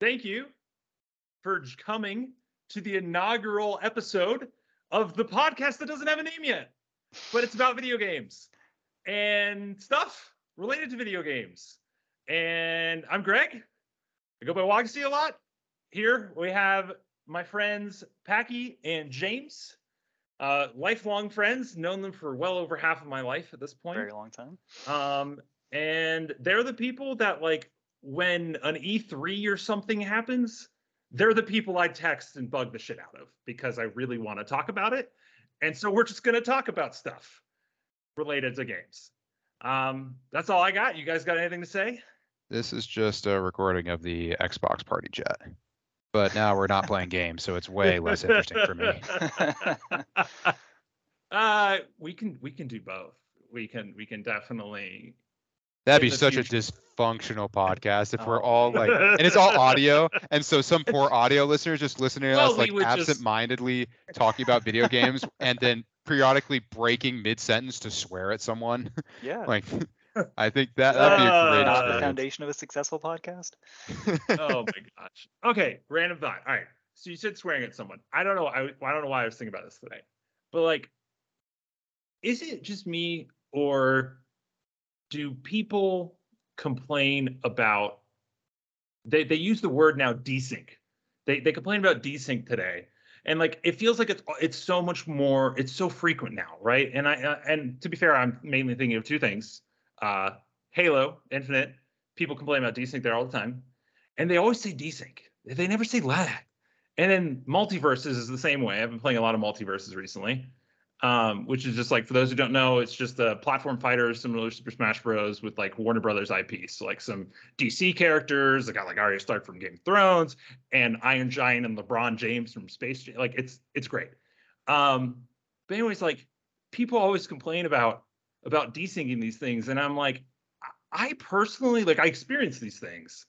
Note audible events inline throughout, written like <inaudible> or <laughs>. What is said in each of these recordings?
thank you for coming to the inaugural episode of the podcast that doesn't have a name yet, but it's about video games and stuff related to video games. And I'm Greg. I go by Wagasy a lot. Here we have my friends Packy and James, uh, lifelong friends, known them for well over half of my life at this point. Very long time. Um, and they're the people that like when an E3 or something happens, they're the people I text and bug the shit out of because I really want to talk about it. And so we're just going to talk about stuff related to games. Um, that's all I got. You guys got anything to say? This is just a recording of the Xbox Party Chat. But now we're not playing games, so it's way less interesting for me. <laughs> uh, we can we can do both. We can we can definitely That'd be such future. a dysfunctional podcast if we're Oh. all like, and it's all audio, and so some poor audio listeners just listening to Well, us like absent-mindedly talking about video games, and then periodically breaking mid-sentence to swear at someone. Yeah. <laughs> like, I think that that'd be a Uh, great Not the experience. foundation of a successful podcast. <laughs> oh my gosh. Okay, random thought. All right. So you said swearing at someone. I don't know. I I don't know why I was thinking about this today, but like, is it just me or do people complain about? They they use the word now desync. They they complain about desync today, and like it feels like it's it's so much more. It's so frequent now, right? And I uh, and to be fair, I'm mainly thinking of two things: uh, Halo Infinite. People complain about desync there all the time and they always say desync. They never say lag. And then MultiVersus is the same way. I've been playing a lot of MultiVersus recently, um, which is just like for those who don't know, it's just a platform fighter similar to Super Smash Bros. with like Warner Brothers IP. So like some DC characters. I got like Arya Stark from Game of Thrones and Iron Giant and LeBron James from Space. Like it's it's great. Um, but anyways, like people always complain about about desyncing these things, and I'm like, I personally like I experience these things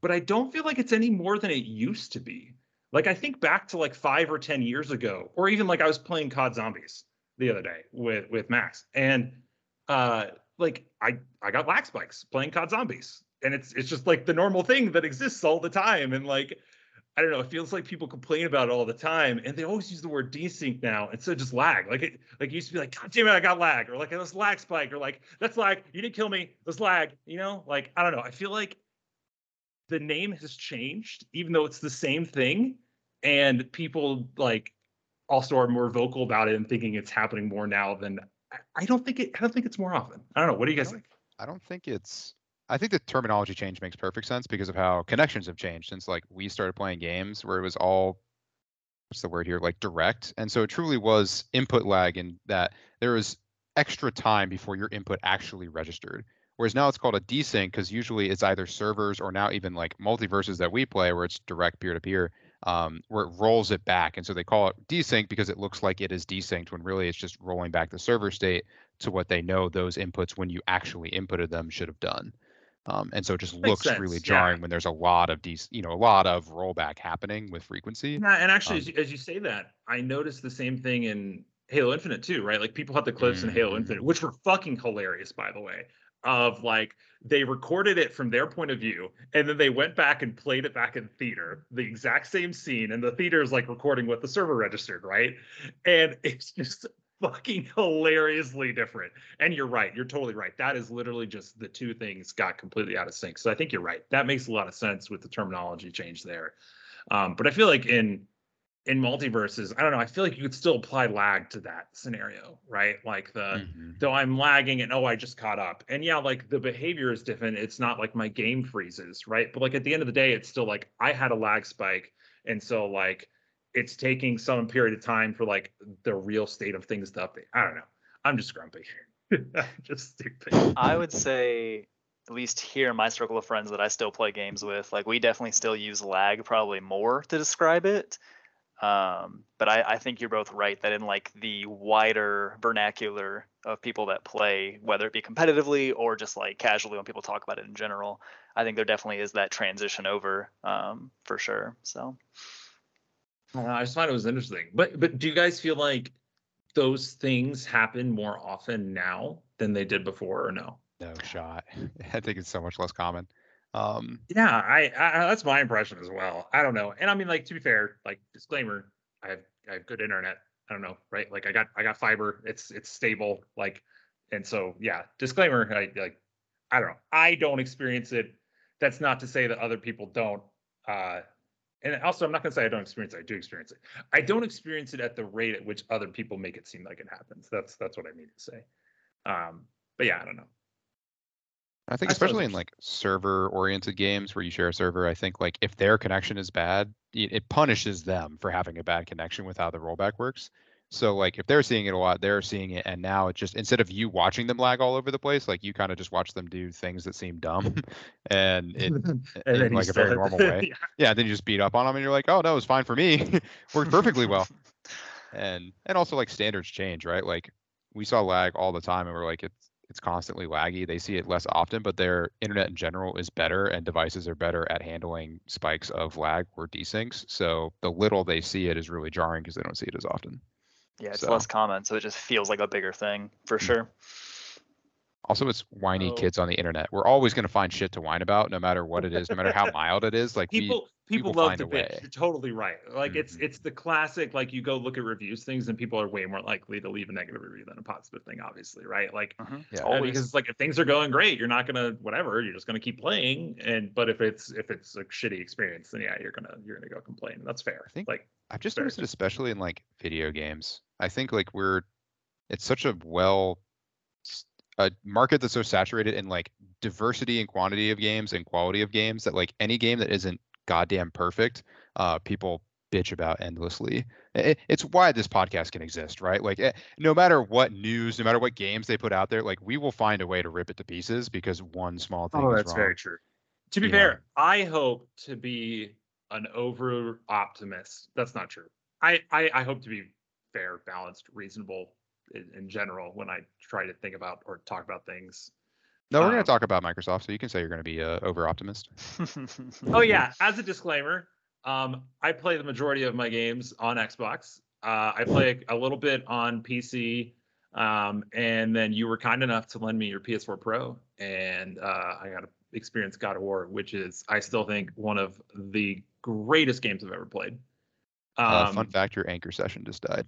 but I don't feel like it's any more than it used to be. Like I think back to like five or ten years ago, or even like I was playing COD Zombies the other day with with Max, and uh, like I I got lag spikes playing COD Zombies, and it's it's just like the normal thing that exists all the time, and like I don't know, it feels like people complain about it all the time, and they always use the word desync now instead of just lag. Like it like it used to be like, God damn it, I got lag, or like was lag spike, or like that's lag, you didn't kill me, was lag, you know? Like I don't know, I feel like the name has changed, even though it's the same thing, and people like also are more vocal about it and thinking it's happening more now than I- don't think it. I don't think it's more often. I don't know. What do you guys I think? I don't think it's. I think the terminology change makes perfect sense because of how connections have changed since like we started playing games where it was all what's the word here like direct, and so it truly was input lag in that there was extra time before your input actually registered. Whereas now it's called a desync because usually it's either servers or now even like MultiVersus that we play where it's direct peer to peer, um, where it rolls it back, and so they call it desync because it looks like it is desynced when really it's just rolling back the server state to what they know those inputs when you actually inputted them should have done. Um, and so it just Makes looks really sense, yeah. jarring when there's a lot of these, you know, a lot of rollback happening with frequency. Yeah, and actually, Um, as, you, as you say that, I noticed the same thing in Halo Infinite too, right? Like people had the clips in Halo Mhm. Infinite, which were fucking hilarious, by the way. Of like they recorded it from their point of view, and then they went back and played it back in theater, the exact same scene, and the theater is like recording what the server registered, right? And <laughs> it's just fucking hilariously different. And you're right, you're totally right. That is literally just the two things got completely out of sync. So I think you're right. That makes a lot of sense with the terminology change there. Um, but I feel like in in MultiVersus, I don't know. I feel like you could still apply lag to that scenario, right? Like the Mhm. though I'm lagging and oh I just caught up. And yeah, like the behavior is different. It's not like my game freezes, right? But like at the end of the day, it's still like I had a lag spike. And so like it's taking some period of time for like the real state of things to update. I don't know. I'm just grumpy. I'm <laughs> just stupid. I would say, at least here in my circle of friends that I still play games with, like we definitely still use lag probably more to describe it. Um, but I, I think you're both right that in like the wider vernacular of people that play, whether it be competitively or just like casually when people talk about it in general, I think there definitely is that transition over um, for sure. So Uh, I just thought it was interesting. But but do you guys feel like those things happen more often now than they did before or no? No shot. <laughs> I think it's so much less common. Um, Yeah, I, I that's my impression as well. I don't know, and I mean, like to be fair, like disclaimer, I have I have good internet. I don't know, right? Like I got I got fiber. It's it's stable. Like, and so yeah, disclaimer. I like I don't know. I don't experience it. That's not to say that other people don't. Uh, and also, I'm not gonna say I don't experience it. I do experience it. I don't experience it at the rate at which other people make it seem like it happens. That's that's what I mean to say. Um, but yeah, I don't know. I think I especially in like server oriented games where you share a server, I think like if their connection is bad, it, it punishes them for having a bad connection with how the rollback works. So like if they're seeing it a lot, they're seeing it and now it just instead of you watching them lag all over the place, like you kind of just watch them do things that seem dumb <laughs> <laughs> and it in like a very normal <laughs> way. yeah. yeah, then you just beat up on them and you're like, oh no, it was fine for me. Worked perfectly well. And and also like standards change, right? Like we saw lag all the time and we're like it's it's constantly laggy. They see it less often, but their internet in general is better and devices are better at handling spikes of lag or desyncs. So the little they see it is really jarring because they don't see it as often. Yeah, it's So- less common, so it just feels like a bigger thing for Mm. sure. Also, it's whiny Oh. kids on the internet. We're always going to find shit to whine about, no matter what it is, no matter how <laughs> mild it is. Like we, people people, people love find to a bitch. way. You're totally right. Like it's Mhm. it's the classic like you go look at reviews things and people are way more likely to leave a negative review than a positive thing, obviously, right? Like Mhm, Yeah. Always. because like if things are going great, you're not gonna whatever, you're just gonna keep playing. And but if it's if it's a shitty experience, then yeah, you're gonna you're gonna go complain. That's fair. I think- like I've just Fair. noticed it especially in like video games. I think like we're it's such a well s- a market that's so saturated in like diversity and quantity of games and quality of games that like any game that isn't goddamn perfect, uh people bitch about endlessly. I- I- it's why this podcast can exist, right? Like eh, no matter what news, no matter what games they put out there, like we will find a way to rip it to pieces because one small thing Oh, that's very true. To be Yeah. fair, I hope to be an over optimist. That's not true. I, I I hope to be fair, balanced, reasonable in, in general when I try to think about or talk about things. No, we're gonna Um, talk about Microsoft, so you can say you're gonna be uh, over optimist. <laughs> Oh yeah, as a disclaimer, um, I play the majority of my games on Xbox. Uh, I play a little bit on PC, um, and then you were kind enough to lend me your PS4 Pro, and uh, I got to experience God of War, which is I still think one of the greatest games I've ever played. Um, Uh, fun fact: your anchor session just died.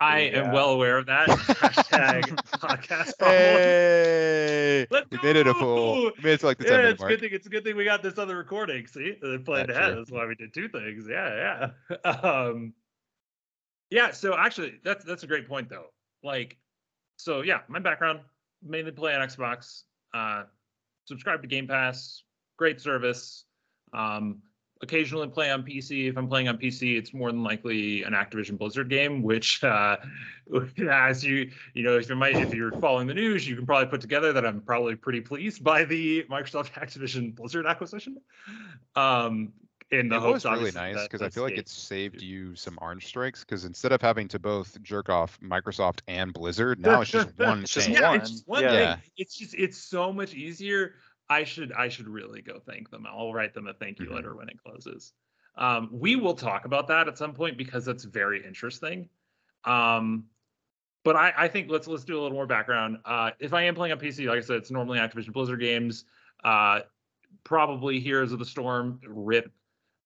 I Yeah. am well aware of that. <laughs> Hashtag podcast problem. Hey, Let's we made it a full. We made it to like the yeah, minute it's a mark. good thing. It's a good thing we got this other recording. See, it played Yeah, ahead. true. That's why we did two things. Yeah, yeah. <laughs> Um, yeah. So actually, that's that's a great point though. Like, so yeah, my background mainly play on Xbox. Uh, subscribe to Game Pass. Great service. Um, occasionally play on PC. If I'm playing on PC, it's more than likely an Activision Blizzard game, which, <laughs> uh, <laughs> as you you know, if you might if you're following the news, you can probably put together that I'm probably pretty pleased by the <laughs> Microsoft Activision Blizzard acquisition. Um, in the It hopes, was really obviously, nice because I feel like it saved you some orange strikes. Because instead of having to both jerk off Microsoft and Blizzard, now it's just one It's just thing. yeah, one. it's just one Yeah. thing. It's just it's so much easier. I should I should really go thank them. I'll write them a thank you Mhm. letter when it closes. Um, we will talk about that at some point because that's very interesting. Um, but I, I think let's let's do a little more background. Uh, if I am playing on PC, like I said, it's normally Activision Blizzard games. Uh, probably Heroes of the Storm, RIP,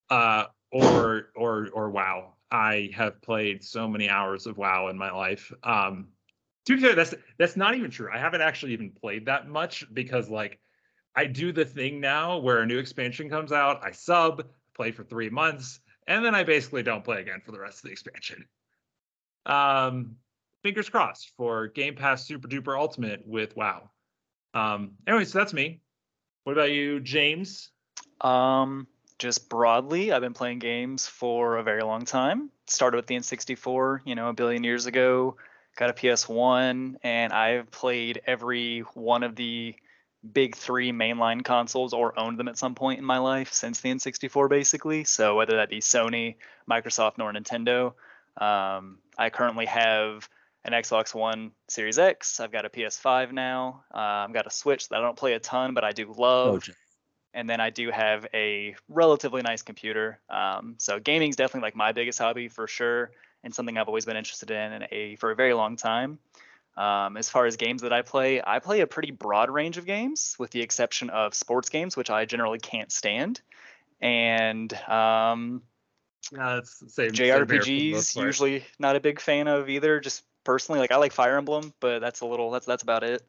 uh, or or or WoW. I have played so many hours of WoW in my life. Um, to be fair, that's that's not even true. I haven't actually even played that much because like I do the thing now where a new expansion comes out, I sub, play for three months, and then I basically don't play again for the rest of the expansion. Um, fingers crossed for Game Pass Super Duper Ultimate with WoW. Um, anyway, so that's me. What about you, James? Um, just broadly, I've been playing games for a very long time. Started with the N64, you know, a billion years ago. Got a PS1, and I've played every one of the big three mainline consoles or owned them at some point in my life since the N64, basically. So whether that be Sony, Microsoft, nor Nintendo. Um, I currently have an Xbox One Series X. I've got a PS5 now. Uh, I've got a Switch that I don't play a ton, but I do love and then I do have a relatively nice computer. Um, so gaming is definitely like my biggest hobby for sure, and something I've always been interested in, and a for a very long time. Um, as far as games that I play, I play a pretty broad range of games, with the exception of sports games, which I generally can't stand, and um, the same. same here for the most JRPGs part. usually not a big fan of either. Just personally, like I like Fire Emblem, but that's a little that's that's about it.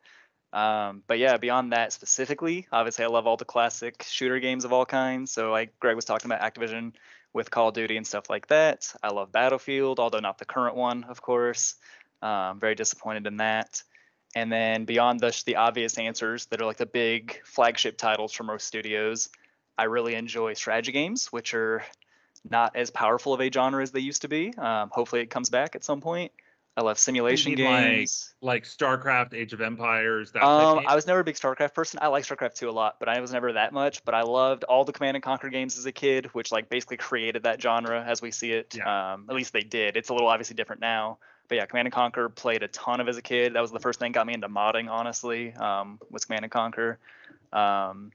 Um, but yeah, beyond that specifically, obviously I love all the classic shooter games of all kinds. So like Greg was talking about Activision with Call of Duty and stuff like that. I love Battlefield, although not the current one, of course. Um, very disappointed in that. And then beyond the the obvious answers that are like the big flagship titles from most studios, I really enjoy strategy games, which are not as powerful of a genre as they used to be. Um, hopefully, it comes back at some point. I love simulation mean, like, games. like StarCraft, Age of Empires. That um. I was never a big StarCraft person. I like StarCraft 2 a lot, but I was never that much. But I loved all the Command and Conquer games as a kid, which like basically created that genre as we see it. Um, at least they did. It's a little obviously different now. But yeah, Command and Conquer played a ton of as a kid. That was the first thing got me into modding, honestly. Um, was Command and Conquer. Um,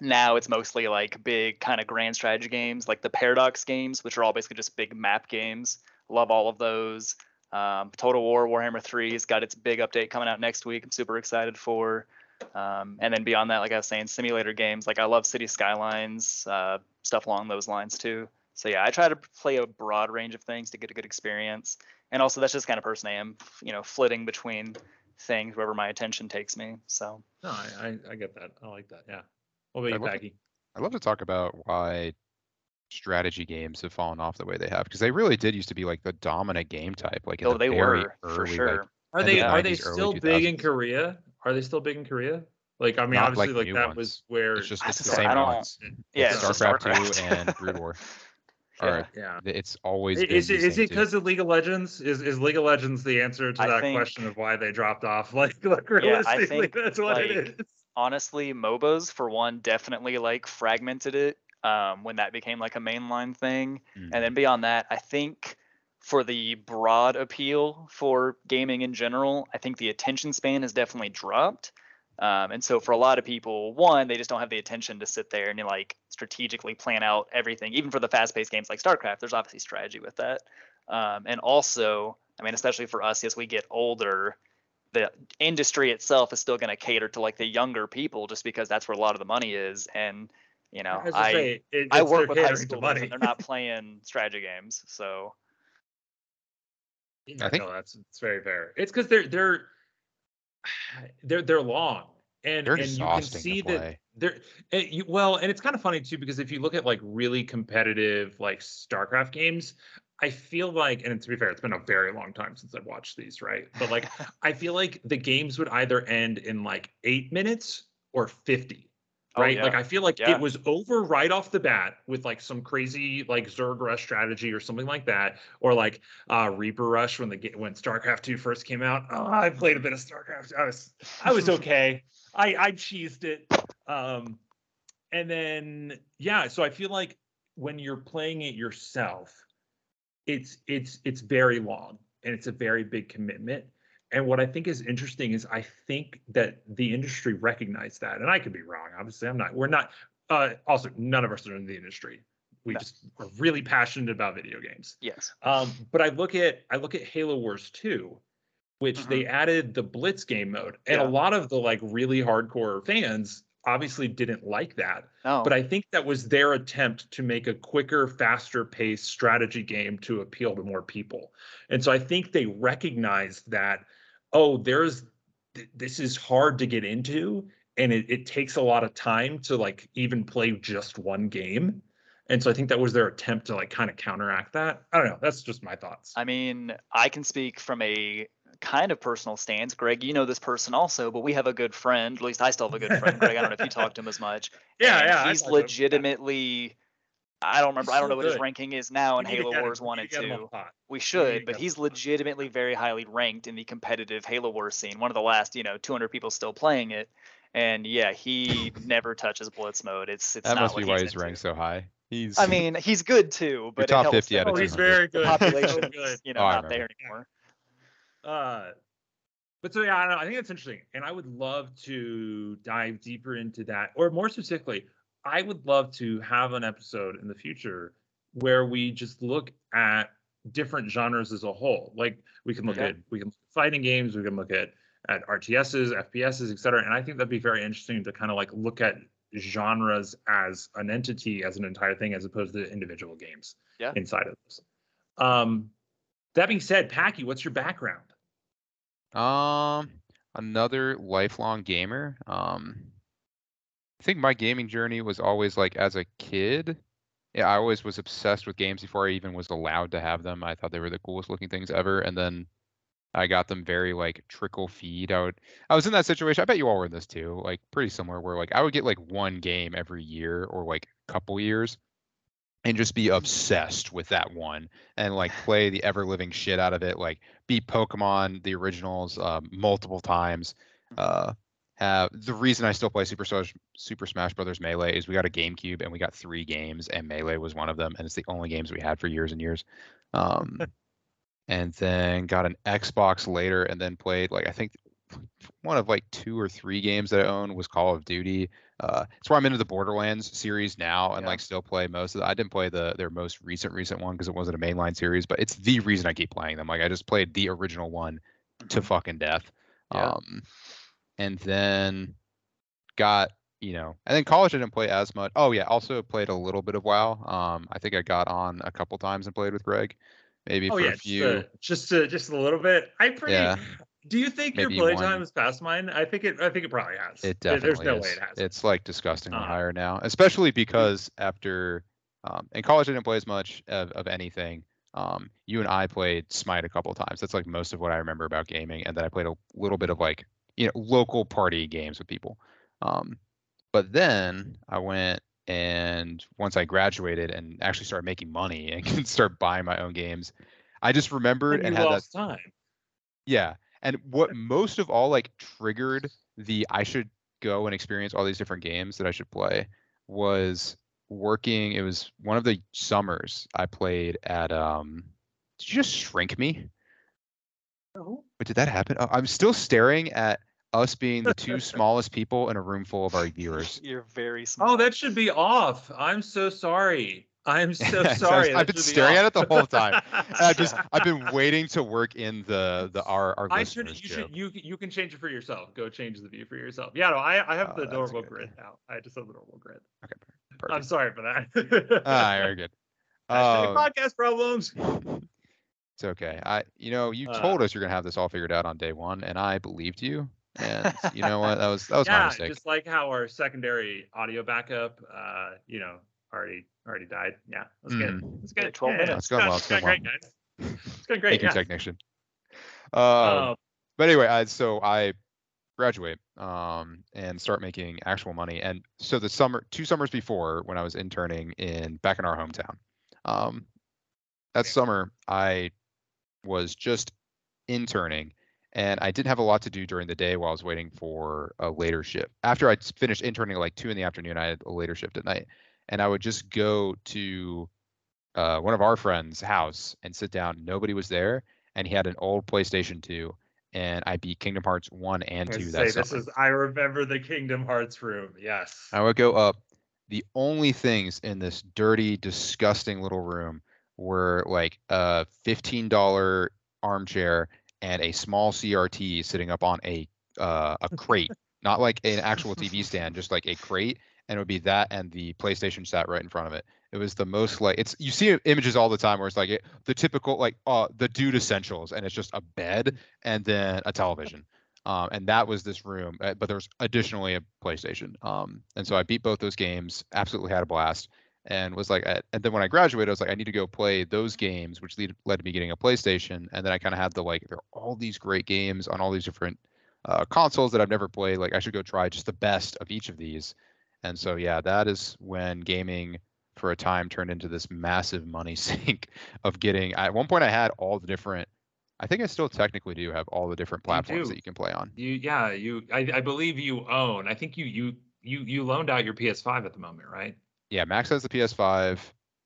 now it's mostly like big kind of grand strategy games, like the Paradox games, which are all basically just big map games. Love all of those. Um, Total War Warhammer 3 has got its big update coming out next week. I'm super excited for. Um, and then beyond that, like I was saying, simulator games. Like I love City Skylines, uh, stuff along those lines too. So yeah, I try to play a broad range of things to get a good experience. And also, that's just the kind of person I am. You know, flitting between things wherever my attention takes me. So No, I, I, I get that. I like that. Yeah. What about I you, love I'd love to talk about why strategy games have fallen off the way they have because they really did used to be like the dominant game type. Like oh, the they very were for sure. like, Are end they of are they still big in Korea? Are they still big in Korea? Like I mean, Not obviously, like, new that was where it's just it's the same ones. yeah, It's it's StarCraft StarCraft. 2 and Brood War. <laughs> Yeah. Are yeah. it's always I- been Is it these is same it because of League of Legends? Is is League of Legends the answer to I that think- question of why they dropped off? <laughs> Like, like I realistically, think, that's what it like, is. honestly, MOBAs for one definitely like fragmented it um, when that became like a mainline thing, Mhm. and then beyond that, I think for the broad appeal for gaming in general, I think the attention span has definitely dropped. Um, and so for a lot of people, one, they just don't have the attention to sit there and like strategically plan out everything. Even for the fast-paced games like StarCraft, there's obviously strategy with that. Um, and also, I mean, especially for us as we get older, the industry itself is still going to cater to like the younger people just because that's where a lot of the money is. And you know, As I say, it, I work with high catering to schoolers money. and they're not <laughs> playing strategy games, so Yeah, I think- no, that's it's very fair. It's because they're they're <sighs> they're they're long and They're and you can see that they're and you, well, and it's kind of funny too because if you look at like really competitive like StarCraft games, I feel like, and to be fair, it's been a very long time since I've watched these, right? But like, <laughs> I feel like the games would either end in like eight minutes or Oh, Right, like. I feel like Yeah. it was over right off the bat with like some crazy like Zerg Rush strategy or something like that, or like uh Reaper Rush when the when StarCraft 2 first came out. Oh, I played a bit of StarCraft. I was I was <laughs> okay. I I cheesed it. Um and then yeah, so I feel like when you're playing it yourself, it's it's it's very long and it's a very big commitment. And what I think is interesting is I think that the industry recognized that. And I could be wrong. Obviously, I'm not. We're not uh also none of us are in the industry. We No. just are really passionate about video games. yes. Um, but I look at I look at Halo Wars 2, which they added the Blitz game mode, and Mm-hmm. Yeah. a lot of the like really hardcore fans obviously didn't like that. No. But I think that was their attempt to make a quicker, faster paced strategy game to appeal to more people. And so I think they recognized that, oh, there's th- this is hard to get into, and it, it takes a lot of time to like even play just one game. And so I think that was their attempt to like kind of counteract that. I don't know. That's just my thoughts. I mean, I can speak from a kind of personal stance. Greg, you know this person also, but we have a good friend. At least I still have a good friend. Greg, I don't know if you talk to him as much. <laughs> yeah, and yeah. He's legitimately. I don't remember. I don't so know what his ranking is now in We need to Halo get him- Wars one and to get him on two. the pod. We should, but he's him on the pod. legitimately very highly ranked in the competitive Halo Wars scene. One of the last, you know, 200 people still playing it. And yeah, he <laughs> never touches Blitz mode. It's it's That not must what be why he's he's ranked so high. He's I mean, he's good too, but top 50 that out of Oh, he's 200. very the good. population, so good. you know, Oh, not there anymore. Uh, but so yeah, I, don't know, I think that's interesting, and I would love to dive deeper into that, or more specifically, I would love to have an episode in the future where we just look at different genres as a whole. Like we can look Yeah. at we can look at fighting games, we can look at at RTSs, FPSs, et cetera. And I think that'd be very interesting to kind of like look at genres as an entity, as an entire thing, as opposed to individual games Yeah. inside of this. Um, that being said, Packy, what's your background? Um, another lifelong gamer. Um, I think my gaming journey was always like as a kid. Yeah, I always was obsessed with games before I even was allowed to have them. I thought they were the coolest looking things ever, and then I got them very like trickle feed. I would, I was in that situation. I bet you all were in this too, like pretty similar, where like I would get like one game every year or like a couple years, and just be obsessed with that one and like play the ever living shit out of it. Like beat Pokemon the originals um, multiple times. Uh, have the reason I still play Super Smash Super Smash Brothers Melee is we got a GameCube and we got three games and Melee was one of them and it's the only games we had for years and years. Um, <laughs> and then got an Xbox later and then played like I think one of like two or three games that I own was Call of Duty. Uh, that's why I'm into the Borderlands series now and Yeah. like still play most of. The, I didn't play the their most recent recent one because it wasn't a mainline series, but it's the reason I keep playing them. Like I just played the original one to Mhm. fucking death. Yeah. Um, and then got you know, and then college I didn't play as much. Oh yeah, also played a little bit of WoW. Um, I think I got on a couple times and played with Greg, maybe Oh for yeah, a just few. a, just a, just a little bit. I pretty. Yeah. Do you think Maybe your one- playtime is past mine? I think it. I think it probably has. It definitely There's no is. way it has. It's like disgustingly Uh, higher now, especially because after um, in college I didn't play as much of, of anything. Um, you and I played Smite a couple times. That's like most of what I remember about gaming, and then I played a little bit of like you know local party games with people. Um, but then I went and once I graduated and actually started making money <laughs> and could start buying my own games, I just remembered and and had that time. yeah. And what most of all like triggered the I should go and experience all these different games that I should play was working. It was one of the summers I played at um did you just shrink me? No. Wait, did that happen? I'm still staring at us being the two <laughs> smallest people in a room full of our viewers. You're very small. Oh, that should be off. I'm so sorry. I'm <laughs> so So I was- sorry. I've that been should be staring at it the whole time. I've just I've been <laughs> waiting to work in the the our our I should. listeners You joke. should. You you can change it for yourself. Go change the view for yourself. Yeah. No. I I have Oh, the normal grid idea. now. I just have the normal grid. Okay. perfect. I'm sorry for that. Ah, very good. Hashtag Um, podcast problems. It's okay. I, you know, you Uh, told us you're gonna have this all figured out on day one, and I believed you. And you know what? That was that was my yeah, mistake. just like how our secondary audio backup, uh, you know, already already died. Yeah, that's good. Mm. That's good. 12 yeah, yeah, minutes. It's going well, it's <laughs> going going great, guys. It's going great. Thank you, technician. Um, Um, but anyway, I so I graduate um and start making actual money. And so the summer, two summers before, when I was interning in back in our hometown, um, that Yeah. summer I was just interning and I didn't have a lot to do during the day while I was waiting for a later shift. After I finished interning like two in the afternoon, I had a later shift at night, and I would just go to uh, one of our friends' house and sit down. Nobody was there, and he had an old PlayStation 2, and I beat Kingdom Hearts 1 and I 2 say this is. I remember the Kingdom Hearts room. Yes. I would go up. The only things in this dirty, disgusting little room were like a $15 armchair and a small CRT sitting up on a uh, a crate, <laughs> not like an actual TV stand, just like a crate, and it would be that and the PlayStation sat right in front of it. It was the most like it's you see images all the time where it's like it, the typical like uh the dude essentials and it's just a bed and then a television. Um, and that was this room, uh, but there's additionally a PlayStation. Um, and so I beat both those games, absolutely had a blast, and was like, uh, and then when I graduated, I was like, I need to go play those games, which lead, led to me getting a PlayStation. And then I kind of had the like, there are all these great games on all these different uh, consoles that I've never played. Like, I should go try just the best of each of these. And so, yeah, that is when gaming for a time turned into this massive money <laughs> sink of getting. At one point, I had all the different. I think I still technically do have all the different platforms do. that you can play on. You yeah. You. I, I believe you own. I think you you you you loaned out your PS5 at the moment, right? Yeah, Max has the PS5.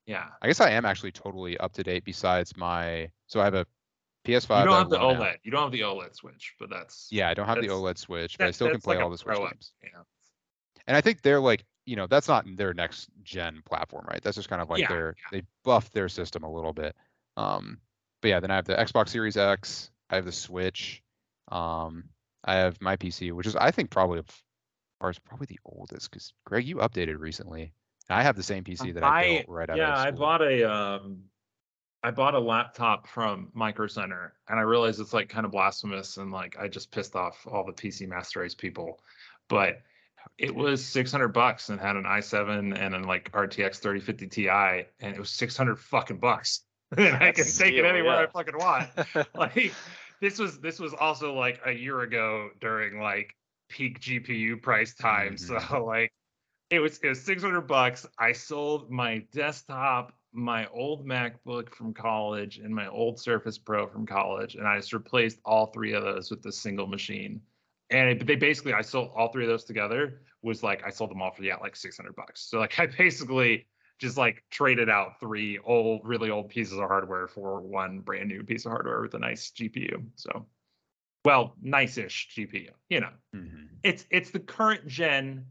Yeah. I guess I am actually totally up to date. Besides my, so I have a PS5. You don't have the I loan out. OLED. You don't have the OLED switch, but that's Yeah, I don't have the OLED Switch, but I still can play like all the Switch pro up, games. Yeah. And I think they're like, you know, that's not their next gen platform, right? That's just kind of like Yeah, their they buffed their system a little bit. Um, but yeah, then I have the Xbox Series X. I have the Switch. Um, I have my PC, which is I think probably of ours probably the oldest because Greg, you updated recently. And I have the same PC that I, built right out yeah, of I bought a um, I bought a laptop from Micro Center, and I realized it's like kind of blasphemous, and like I just pissed off all the PC Master Race people, but it was 600 bucks and had an i7 and an like RTX 3050 Ti, and it was 600 fucking bucks, <laughs> and I can take it steal, anywhere I fucking want. <laughs> like this was this was also like a year ago during like peak GPU price time. So Mhm. <laughs> like it was it was 600 bucks. I sold my desktop, my old MacBook from college, and my old Surface Pro from college, and I just replaced all three of those with this single machine. And it, they basically I sold all three of those together was like I sold them all for yeah like 600 bucks. So like <laughs> I basically just like traded out three old really old pieces of hardware for one brand new piece of hardware with a nice GPU. So well, nice-ish GPU, you know Mhm. it's it's the current gen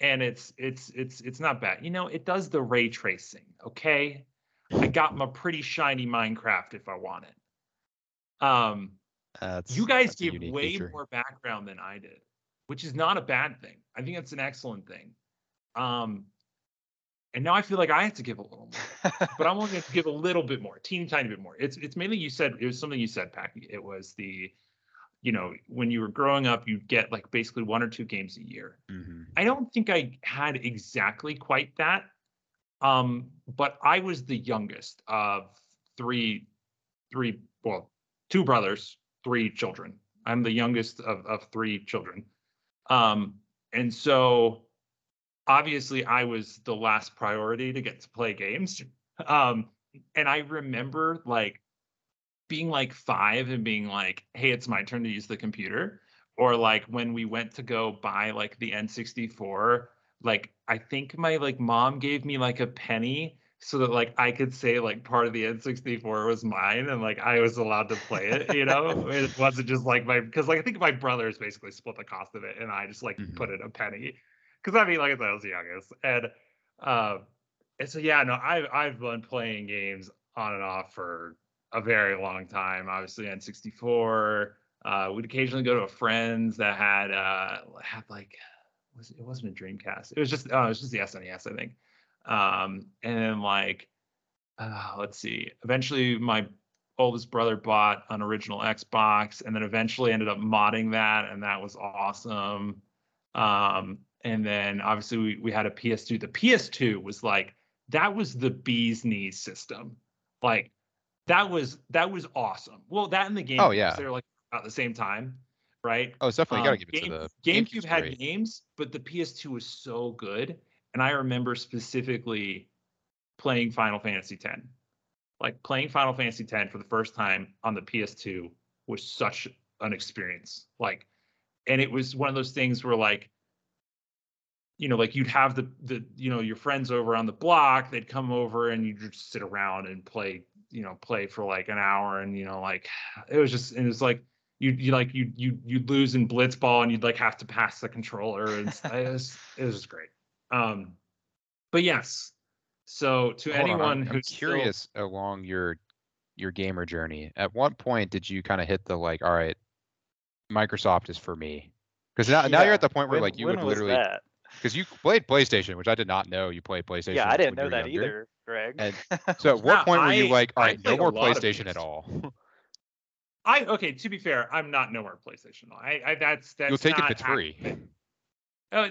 and it's it's it's it's not bad. You know it does the ray tracing okay? I got my pretty shiny minecraft if i want it. Um That's you guys give way feature. more background than i did which is not a bad thing. I think that's an excellent thing. Um and now i feel like i have to give a little more but i'm only going to give a little bit more teeny tiny bit more. It's it's mainly you said it was something you said packy. It was the you know when you were growing up you'd get like basically one or two games a year Mhm. I don't think I had exactly quite that. Um, but I was the youngest of three, three, well, two brothers, three children. I'm the youngest of, of three children. Um, and so obviously I was the last priority to get to play games. <laughs> Um, and I remember like being like five and being like, hey, it's my turn to use the computer or like when we went to go buy like the N64, like I think my like mom gave me like a penny so that like I could say like part of the N64 was mine and like I was allowed to play it, you know? <laughs> it wasn't just like my because like I think my brothers basically split the cost of it and I just like Mhm. put in a penny. Cause I mean, like I said, I was the youngest. And uh and so yeah, no, I've I've been playing games on and off for a very long time. Obviously N64. Uh, we'd occasionally go to a friend's that had uh had like was it wasn't a Dreamcast. It was just oh, it was just the SNES, I think. Um, and then like uh, let's see. Eventually, my oldest brother bought an original Xbox, and then eventually ended up modding that, and that was awesome. Um, and then obviously we, we had a PS2. The PS2 was like that was the bee's knees system. Like that was that was awesome. Well, that and the game. Oh yeah, they're like at the same time, right? Oh, it's definitely got to Um, give it Game- to the GameCube had great. games, but the PS2 was so good. And I remember specifically playing Final Fantasy X. Like playing Final Fantasy X for the first time on the PS2 was such an experience. Like, and it was one of those things where like, you know, like you'd have the the you know your friends over on the block, they'd come over and you'd just sit around and play, you know, play for like an hour, and you know, like <sighs> it was just it was like you you like you you you'd lose in blitzball and you'd like have to pass the controller and it was it was just great um but yes so to Hold on, anyone I'm, I'm who's still- curious along your your gamer journey. At what point did you kind of hit the like, all right, Microsoft is for me? Because now, now you're at the point where when- like you would literally because you played PlayStation, which I did not know you played PlayStation. Yeah, I didn't know that younger. either, Greg. And <laughs> So at what Yeah, point were you like, all I right, no more PlayStation at all? <laughs> i okay to be fair i'm not no more playstation i, I that's that's You'll take it not if it's free. accurate. Uh,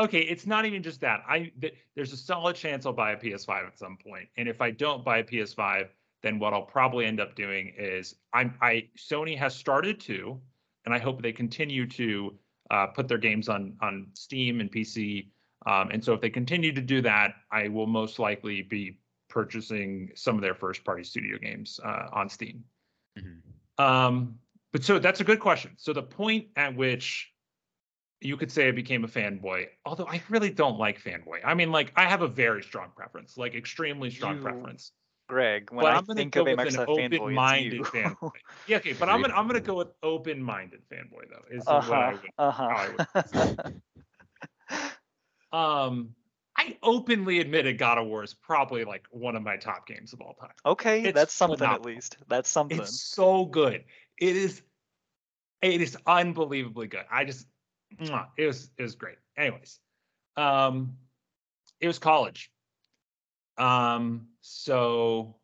okay, it's not even just that. I th- there's a solid chance I'll buy a PS5 at some point. point, and if I don't buy a PS5, then what I'll probably end up doing is I'm I Sony has started to, and I hope they continue to uh, put their games on on Steam and PC. Um, and so if they continue to do that, I will most likely be purchasing some of their first party studio games uh, on Steam. Mhm. Um, but so that's a good question. So the point at which you could say I became a fanboy, although I really don't like fanboy. I mean, like I have a very strong preference, like extremely strong You- preference. Greg, when But I I'm gonna think go of a with an fanboy, open-minded it's you. fanboy. <laughs> Yeah, okay, but I'm gonna I'm gonna go with open-minded fanboy though. Is uh what I would Uh how I huh. <laughs> Um, I openly admitted God of War is probably like one of my top games of all time. Okay, It's that's something at least. That's something. It's so good. It is it is unbelievably good. I just it was it was great. Anyways, um it was college. Um so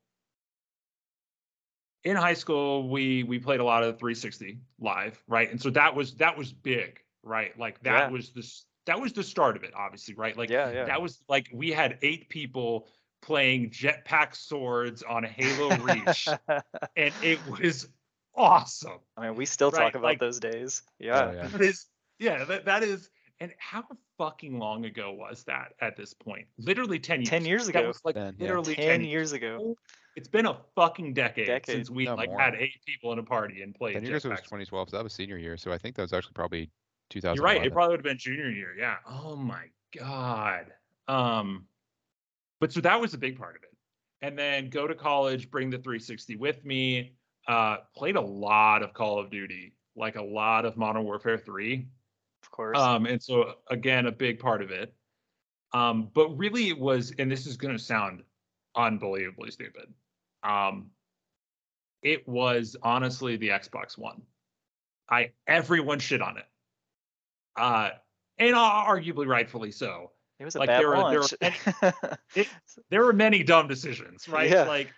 in high school we we played a lot of 360 live, right? And so that was that was big, right? Like that Yeah. was the s- that was the start of it obviously, right? Like yeah, yeah. that was like we had eight people playing jetpack swords on Halo Reach <laughs> and it was awesome. I mean, we still Right, talk about like- those days. Oh, Yeah. yeah. That is, yeah, that, that is. And how fucking long ago was that at this point? Literally 10 years. 10 years That ago. was like Then, yeah. literally 10 10, years ago. Oh, it's been a fucking decade, Decade. since we No like more. had eight people in a party and played. Ten years it was 2012, so that was senior year. So I think that was actually probably 2000. You're right. It probably would have been junior year. Yeah. Oh my god. Um, but so that was a big part of it. And then go to college, bring the 360 with me. Uh, played a lot of Call of Duty, like a lot of Modern Warfare 3. Of course. Um, and so again, a big part of it. Um, but really it was, and this is gonna sound unbelievably stupid. Um, it was honestly the Xbox One. I everyone shit on it. Uh, and arguably rightfully so. it was a like, bad there were- there launch. <laughs> It- There were many dumb decisions, right? Yeah. Like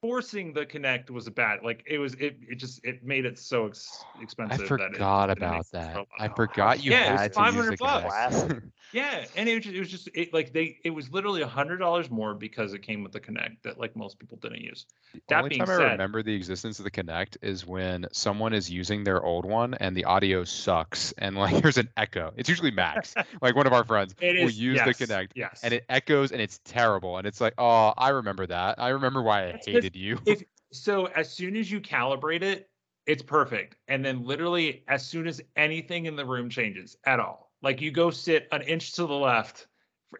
forcing the Kinect was a bad. Like it was. It it just it made it so ex- I expensive. that it forgot didn't about sense that. for a lot I forgot you Yeah, it was had to use the 500 bucks. Yeah, and it was just, it was just it, like they it was literally a hundred dollars more because it came with the Kinect that like most people didn't use. The That only being time I said- remember the existence of the Kinect is when someone is using their old one and the audio sucks and like <laughs> there's an echo. It's usually Max, <laughs> like one of our friends It will is use yes, the Kinect, Yes, and it echoes and it's terrible and it's like, oh, I remember that. I remember why I That's 'cause hated you. <laughs> if so as soon as you calibrate it, it's perfect. And then literally as soon as anything in the room changes at all, like you go sit an inch to the left,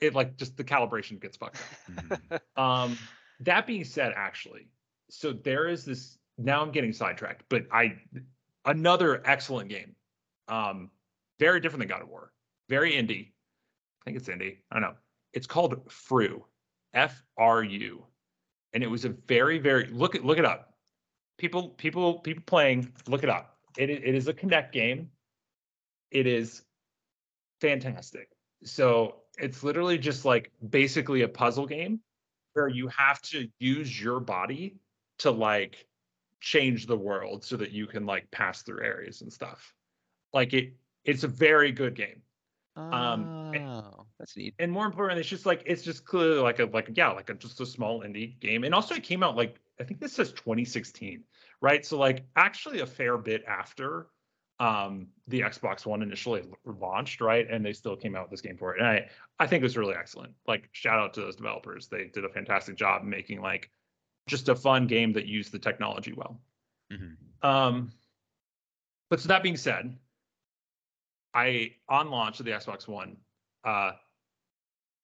it like just the calibration gets fucked up. Mhm. <laughs> Um, that being said, actually, so there is this. Now I'm getting sidetracked, but I another excellent game. Um, very different than God of War. Very indie. I think it's indie. I don't know. It's called Fru, F R U, and it was a very very look it look it up. People people people playing. Look it up. It it is a Kinect game. It is fantastic. So it's literally just like basically a puzzle game where you have to use your body to like change the world so that you can like pass through areas and stuff. Like it it's a very good game. Um, and- oh, that's neat. And more importantly, it's just like it's just clearly like a like yeah, like a just a small indie game. And also it came out like I think this says 2016, right? So like actually a fair bit after um the Xbox One initially launched, right? And they still came out with this game for it. And I I think it was really excellent. Like shout out to those developers. They did a fantastic job making like just a fun game that used the technology well. Mhm. Um, but so that being said, I on launch of the Xbox One, uh,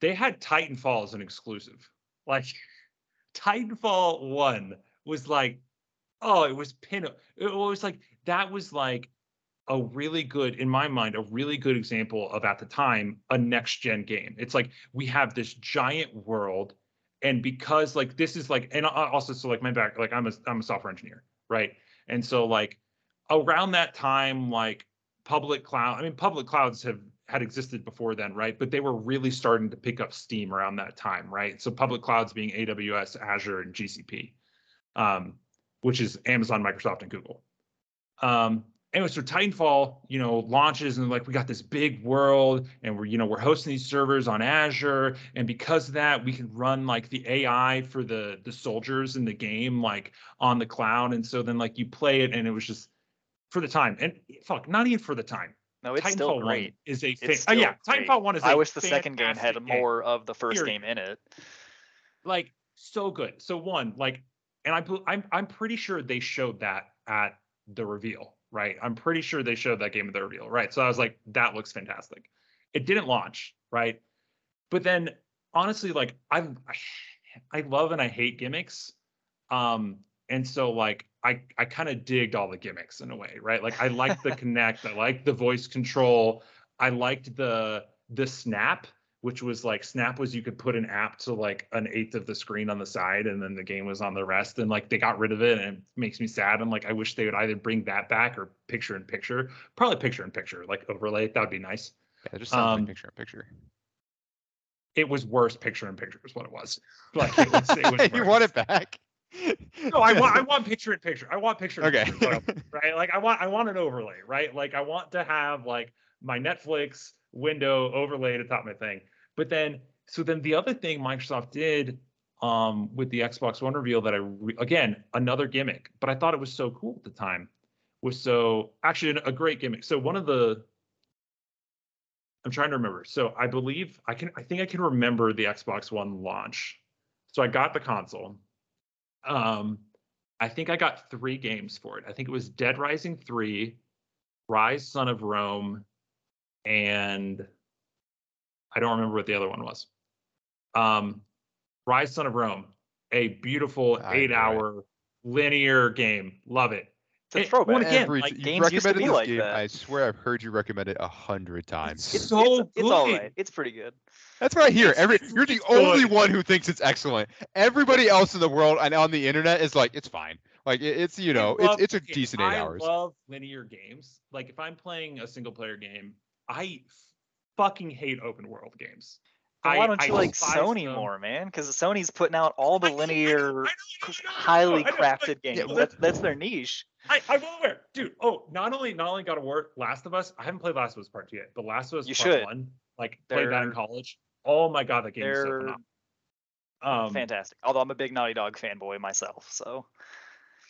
they had Titanfall as an exclusive. Like <laughs> Titanfall One was like, oh, it was pin. It was like that was like a really good, in my mind, a really good example of at the time a next gen game. It's like we have this giant world, and because like this is like, and also so like my back, like I'm a I'm a software engineer, right? And so like around that time, like public cloud, I mean, public clouds have had existed before then, right? But they were really starting to pick up steam around that time, right? So public clouds being AWS, Azure, and GCP, um, which is Amazon, Microsoft, and Google. Um, anyway, so Titanfall, you know, launches and like we got this big world, and we're you know we're hosting these servers on Azure, and because of that, we can run like the AI for the the soldiers in the game like on the cloud, and so then like you play it, and it was just for the time, and fuck, not even for the time. no, it's Titanfall still 1 great. is a fan- oh yeah, great. Titanfall one is. I wish the second game had game. more of the first Period. game in it. like so good. So one, like, and I, I'm, I'm pretty sure they showed that at the reveal, right? I'm pretty sure they showed that game at the reveal, right? So I was like, that looks fantastic. It didn't launch, right? But then, honestly, like, I, I love and I hate gimmicks, um, and so like, I, I kind of digged all the gimmicks in a way, right? Like, I liked the <laughs> Kinect, I liked the voice control, I liked the, the snap which was like Snap was you could put an app to like an eighth of the screen on the side, and then the game was on the rest. And like they got rid of it, and it makes me sad. I'm like, I wish they would either bring that back or picture in picture. Probably picture in picture, like overlay. That would be nice. Yeah, just sounds Um, like picture in picture. It was worse picture in picture is what it was. <laughs> Like it was, it was you want it back? No, I want I <laughs> want picture in picture. I want picture Okay. picture, <laughs> right? Like I want I want an overlay, right? Like I want to have like my Netflix window overlaid atop my thing. But then so then the other thing Microsoft did um with the Xbox One reveal that I re- again another gimmick, but I thought it was so cool at the time was so actually a great gimmick. So one of the I'm trying to remember. So I believe I can I think I can remember the Xbox One launch. So I got the console. Um I think I got three games for it. I think it was Dead Rising 3, Ryse Son of Rome, and I don't remember what the other one was. Um Ryse Son of Rome, a beautiful I 8-hour linear game. Love it. It's a It- throwback. well, again, Every like, t- you games used to recommended be this like game. that. I swear I've heard you recommend it a hundred times. It's so it's, it's all good. It's pretty good. That's what I hear. Every you're the only one who thinks it's excellent. Everybody else in the world and on the internet is like, it's fine. Like it's you know, love- it's it's a okay, decent eight I hours. love linear games. Like if I'm playing a single player game, I fucking hate open world games. Then I- why don't I you like Sony them. more, man? Because Sony's putting out all the I know, I know, linear, I I I highly know, crafted like, games. well, that's that's their niche. I, I'm well aware, dude. Oh, not only not only got a work Last of Us. I haven't played Last of Us Part Two yet, but Last of Us You Part should. One, like played that in college. Oh my god, that game is so phenomenal. Um, fantastic. Although I'm a big Naughty Dog fanboy myself, so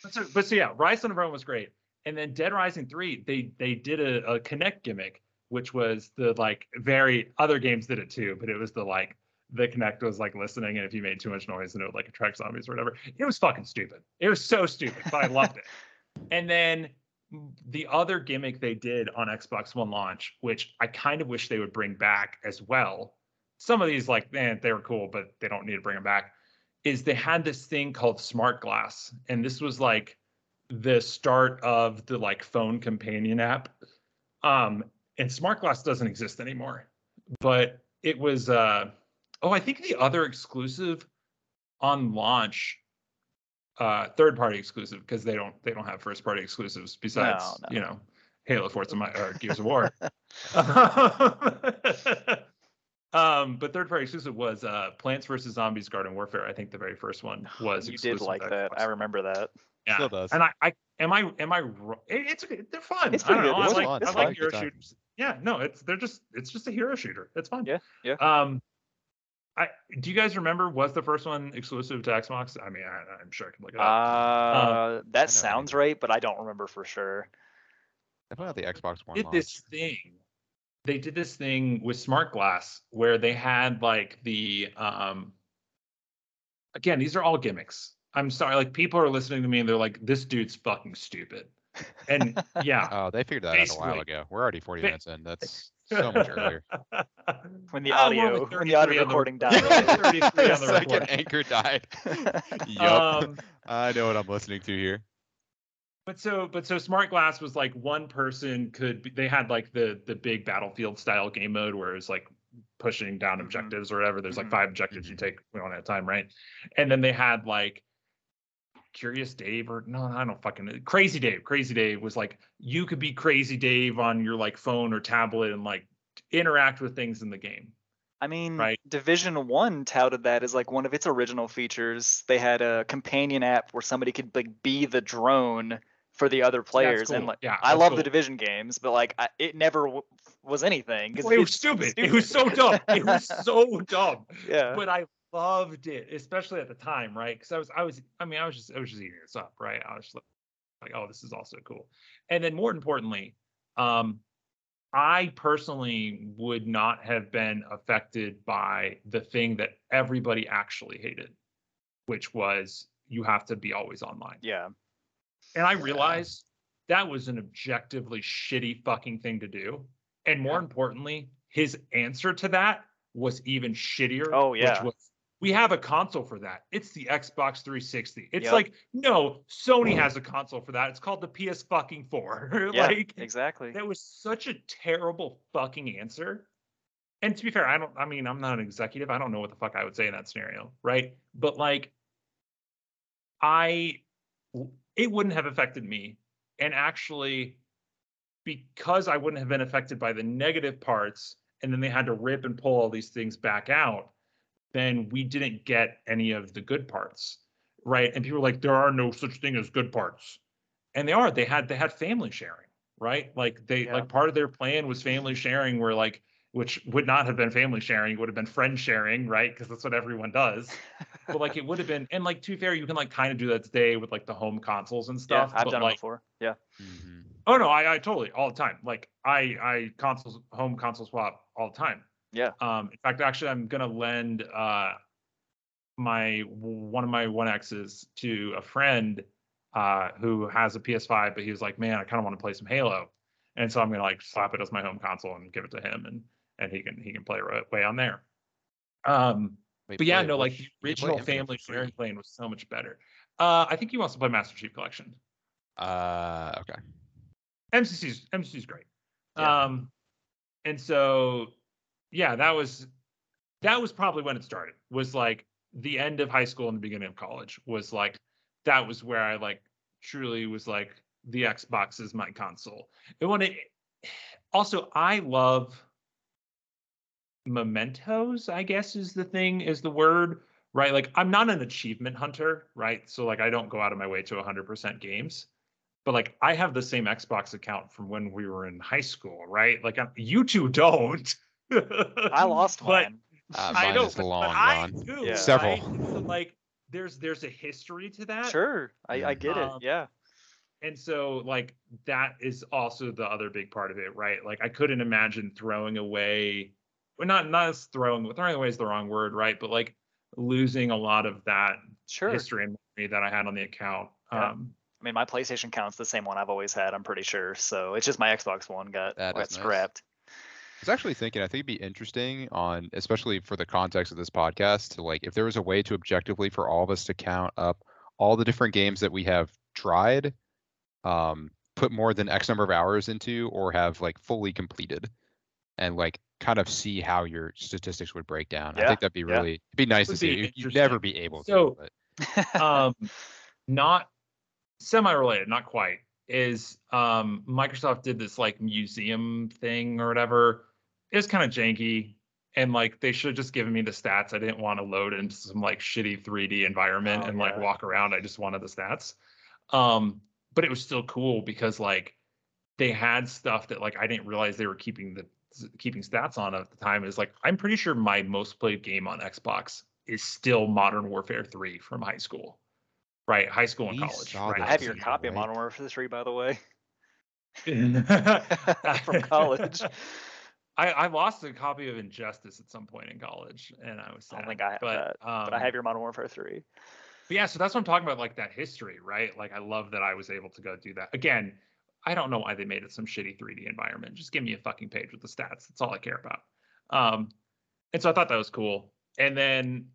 But so, but so yeah, Rise of Rome was great, and then Dead Rising Three, they they did a, a Kinect gimmick, which was the like very other games did it too, but it was the like the Kinect was like listening, and if you made too much noise, and it would like attract zombies or whatever. It was fucking stupid. It was so stupid, but I loved it. And then the other gimmick they did on Xbox One launch, which I kind of wish they would bring back as well. Some of these, like, man, they were cool, but they don't need to bring them back. Is they had this thing called Smart Glass, and this was like the start of the like phone companion app. Um, and Smart Glass doesn't exist anymore, but it was. uh Oh, I think the other exclusive on launch uh third party exclusive because they don't they don't have first party exclusives besides no. you know halo forza or gears of war <laughs> <laughs> <laughs> um but third party exclusive was uh plants vs zombies garden warfare i think the very first one <sighs> was you did like that. Xbox. I remember that. yeah Still does. and i i am i am i wro- it, it's they're fun It's I don't pretty know, good. i It's like fun. i It's like fun. hero shooters yeah no it's they're just it's just a hero shooter it's fun Yeah, yeah. um I, do you guys remember was the first one exclusive to Xbox? I mean, I, I'm sure I could look it Uh, up. that sounds right, but I don't remember for sure. Definitely not the Xbox One. did launch. this thing. They did this thing with Smart Glass where they had like the um again, these are all gimmicks. I'm sorry, like people are listening to me and they're like, this dude's fucking stupid. And <laughs> yeah. Oh, they figured that out a while ago. We're already 40 Ba- minutes in. That's <laughs> so much earlier. When the we're only audio, when the audio recording died. 33 on the <laughs> Second anchor died. yup. Um, I know what I'm listening to here. But so but so smart glass was like one person could be, they had like the the big battlefield style game mode where it's like pushing down Mhm. objectives or whatever there's like Mhm. five objectives you take we don't have time right and then they had like curious dave or no i don't fucking crazy dave crazy dave was like you could be crazy dave on your like phone or tablet and like interact with things in the game I mean, Right. Division One touted that as like one of its original features. They had a companion app where somebody could like be the drone for the other players, and like Yeah, I love cool. the Division games, but like I, it never w- was anything. Well, it was it's stupid. It was so dumb. <laughs> It was so dumb. yeah. but I loved it, especially at the time, right? Because I was, I was, I mean, I was just, I was just eating this up, right? I was just like, like, oh, this is also cool. And then more importantly, um, I personally would not have been affected by the thing that everybody actually hated, which was you have to be always online. Yeah. And I realized that was an objectively shitty fucking thing to do. And more Yeah. importantly, his answer to that was even shittier. Oh, which yeah. was, we have a console for that. It's the Xbox 360. It's Yep. like, no, Sony has a console for that. It's called the PS fucking 4. <laughs> Yeah. like exactly. that was such a terrible fucking answer. and to be fair, I don't. I mean, I'm not an executive. I don't know what the fuck I would say in that scenario, right? But like, I, it wouldn't have affected me, and actually, because I wouldn't have been affected by the negative parts, and then they had to rip and pull all these things back out, then we didn't get any of the good parts, right? And people are like, there are no such thing as good parts, and they are. They had they had family sharing, right? Like they Yeah. like part of their plan was family sharing, where like which would not have been family sharing, it would have been friend sharing, right? Because that's what everyone does. But like it would have been, and like to be fair, you can like kind of do that today with like the home consoles and yeah, stuff. I've but done like, it before. Yeah. Mhm. Oh no, I, I totally all the time. Like I I consoles home console swap all the time. Yeah. Um, in fact, actually, I'm gonna lend uh my one of my one X's to a friend uh who has a PS5, but he was like, man, I kind of want to play some Halo, and so I'm gonna like slap it as my home console and give it to him, and and he can he can play right away on there. Um, but yeah, no, like the original family sharing plane was so much better. Uh, I think he wants to play Master Chief Collection. Uh, okay. MCC's MCC's great. Yeah. Um, and so yeah, that was that was probably when it started. Was like the end of high school and the beginning of college. Was like that was where I like truly was like the Xbox is my console. And when it <sighs> also I love mementos, I guess is the thing, is the word, right? Like I'm not an achievement hunter, right? So like I don't go out of my way to 100% games. But like I have the same Xbox account from when we were in high school, right? Like I'm, you two don't. I <laughs> lost but mine. Uh, I mine know, is but, but long I gone. do. Yeah. Several. And so, like there's there's a history to that. Sure. I, I get it. Um, Yeah. and so like that is also the other big part of it right like i couldn't imagine throwing away well not not as throwing throwing away is the wrong word right but like losing a lot of that Sure. history and memory that i had on the account Yeah. um I mean, my PlayStation count's the same one I've always had. I'm pretty sure. So it's just my Xbox One got, got nice. scrapped. I was actually thinking, I think it'd be interesting on, especially for the context of this podcast, to like, if there was a way to objectively for all of us to count up all the different games that we have tried, um, put more than X number of hours into, or have like fully completed, and like kind of see how your statistics would break down. I think that'd be yeah. really, it'd be nice to see. You- You'd never be able So- to. Um <laughs> not semi-related not quite is um microsoft did this like museum thing or whatever it was kind of janky and like they should have just given me the stats i didn't want to load into some like shitty 3d environment Oh, and like walk around i just wanted the stats um but it was still cool because like they had stuff that like i didn't realize they were keeping the keeping stats on at the time is like i'm pretty sure my most played game on xbox is still modern warfare 3 from high school right high school and We college right I have your Yeah, copy of. Modern Warfare 3, by the way, from <laughs> <laughs> from college. <laughs> I, I lost a copy of Injustice at some point in college, and I was sad. I don't think I have but, that, um, but I have your Modern Warfare 3. But yeah, so that's what I'm talking about, like that history, right? Like I love that I was able to go do that. Again, I don't know why they made it some shitty 3D environment. Just give me a fucking page with the stats. That's all I care about. Um, and so I thought that was cool. And then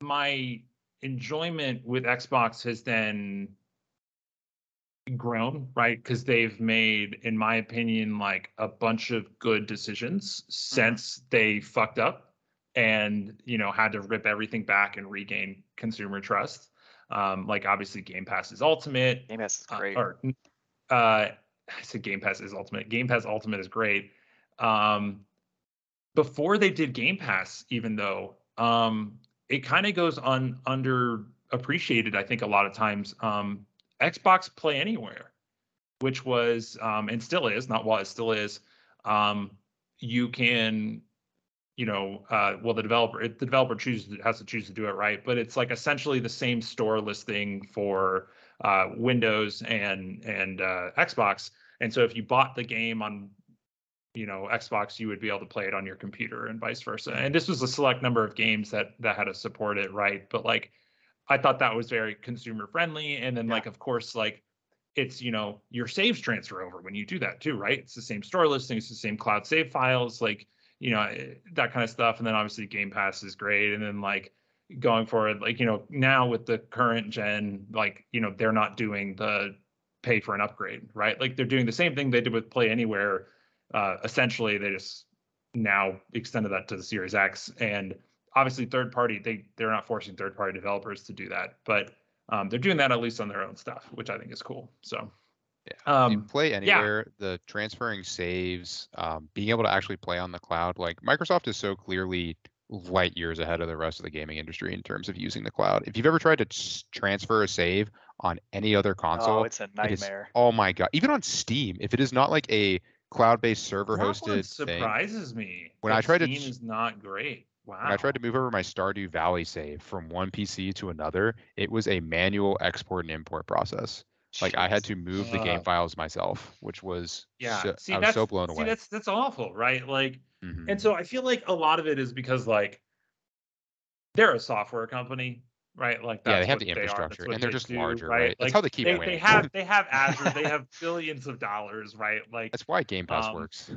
my enjoyment with Xbox has then grown, right? Because they've made, in my opinion, like a bunch of good decisions since they fucked up and you know had to rip everything back and regain consumer trust. Um, like obviously Game Pass is ultimate. Game Pass is uh, great. or uh, <sighs> I said Game Pass is ultimate. Game Pass Ultimate is great. Um, before they did Game Pass, even though um, it kind of goes on underappreciated, I think a lot of times. Um, Xbox Play Anywhere, which was um, and still is not while it still is. Um, you can, you know, uh, well the developer it, the developer chooses has to choose to do it right, but it's like essentially the same store listing for uh, Windows and and uh, Xbox. And so if you bought the game on you know Xbox, you would be able to play it on your computer and vice versa. And this was a select number of games that that had to support it, right? But like I thought that was very consumer friendly. And then Yeah. like of course like it's you know your saves transfer over when you do that too, right? It's the same store listing, it's the same cloud save files, like you know eh, that kind of stuff. And then obviously Game Pass is great. And then like going forward, like you know now with the current gen, like you know they're not doing the pay for an upgrade, right? Like they're doing the same thing they did with Play Anywhere. Uh, essentially, they just now extended that to the Series X, and obviously third party they they're not forcing third party developers to do that, but um, they're doing that at least on their own stuff, which I think is cool. So Yeah. um, play anywhere, yeah. the transferring saves, um, being able to actually play on the cloud, like Microsoft is so clearly light years ahead of the rest of the gaming industry in terms of using the cloud. If you've ever tried to transfer a save on any other console, Oh, it's a it is- nightmare. oh my god, even on Steam, if it is not like a cloud-based server that one hosted thing, surprises me. When that I tried to Steam ch- is not great. Wow. when I tried to move over my Stardew Valley save from one PC to another, it was a manual export and import process. Like I had to move the game files myself, which was yeah, so, see I was so blown see away. that's that's awful, right? Like Mhm. And so I feel like a lot of it is because like they're a software company, right? Like Yeah, they have the infrastructure, and they're they just do, larger, right? right? That's Like, how they keep they, winning. They have they have <laughs> Azure, they have billions of dollars, right? Like That's why Game Pass um, works.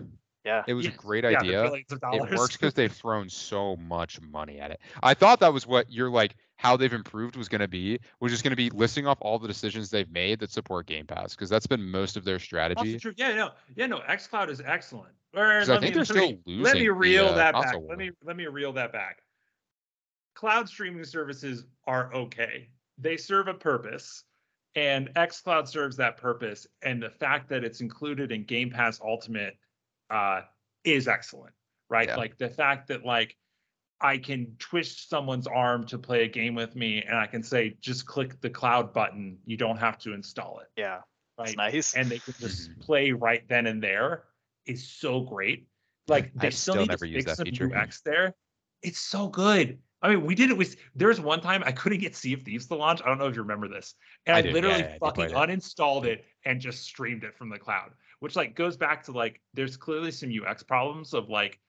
Yeah. It was yes, a great yeah, idea. billions It works because they've <laughs> thrown so much money at it. I thought that was what you're like, how they've improved was going to be, was just going to be listing off all the decisions they've made that support Game Pass, because that's been most of their strategy. true. Yeah, no, yeah, no. XCloud is excellent. Or 'Cause I think me, they're let me- still Let me losing the, reel uh, that back. console war. Let me let me reel that back. Cloud streaming services are okay. They serve a purpose, and XCloud serves that purpose. And the fact that it's included in Game Pass Ultimate uh, is excellent, right? Yeah. Like the fact that like I can twist someone's arm to play a game with me, and I can say just click the cloud button. You don't have to install it, Yeah. right? It's nice. and they can <laughs> just play right then and there is so great. Like they I've still, still need never to used fix that some feature. UX there. It's so good. I mean, we did it with. There was one time I couldn't get Sea of Thieves to launch. I don't know if you remember this, and I I, do, yeah, literally yeah, fucking play it. uninstalled it and just streamed it from the cloud. Which like goes back to like there's clearly some UX problems of like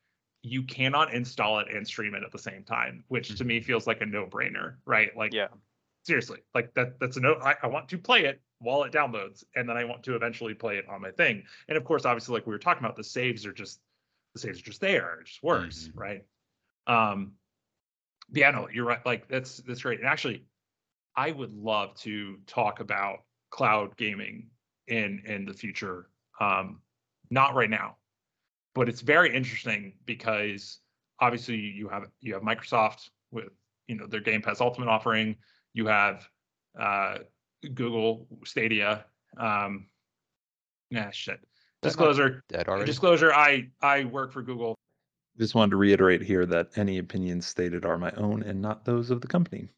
you cannot install it and stream it at the same time, which to me feels like a no brainer, right? Like yeah. seriously like that that's a no I, I want to play it while it downloads and then i want to eventually play it on my thing and of course obviously like we were talking about the saves are just the saves are just there it just works Mhm. right um yeah no you're right like that's that's great and actually i would love to talk about cloud gaming in in the future um not right now. But it's very interesting because obviously you have you have microsoft with you know their game pass ultimate offering. You have uh google stadia. Um yeah shit. Disclosure. Dead already. disclosure i i work for google. Just wanted to reiterate here that any opinions stated are my own and not those of the company.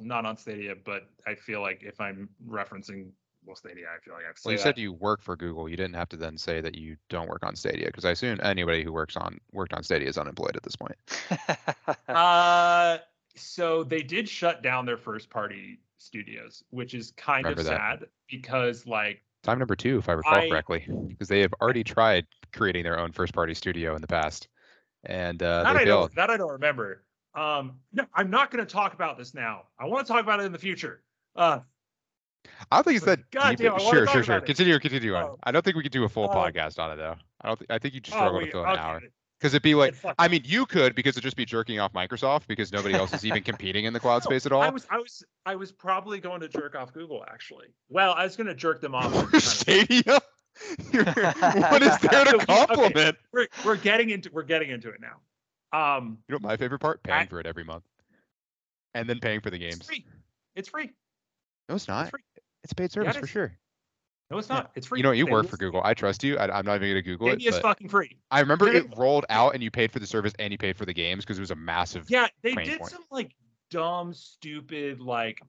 not on stadia but i feel like if i'm referencing well stadia i feel like i have Well, you say said you work for Google. You didn't have to then say that you don't work on Stadia, because I assume anybody who works on worked on Stadia is unemployed at this point. <laughs> Uh, so they did shut down their first party studios, which is kind Remember of that. sad because like Time number two, if I recall I- correctly, because they have already tried creating their own first-party studio in the past, and uh, that I failed. don't that I don't remember. Um, no, I'm not going to talk about this now. I want to talk about it in the future. Uh, I don't think it's that. God deep- damn, sure, sure, sure. about it. Continue, continue on. Oh. I don't think we could do a full Oh. podcast on it though. I don't. Think, I think you just oh, struggle wait, to fill an hour because it'd be like. I mean, you could because it'd just be jerking off Microsoft because nobody else is even <laughs> competing in the cloud No, space at all. I was I was I was probably going to jerk off Google actually. Well, I was going to jerk them off. Stadia. <laughs> What is there to <laughs> we- okay. compliment? we're we're getting into we're getting into it now. Um, You know what my favorite part? Paying I- for it every month, and then paying for the games. it's free. It's free. No, it's not. It's. It's paid Yeah, it service for sure. No, it's not. It's free. You know, what? you Stadia work for. Google. I trust you. I, I'm not even gonna Google it. Stadia is fucking free. I remember No, no, it rolled out, and you paid for the service, and you paid for the games because it was a massive. Yeah, they did point. some like dumb, stupid like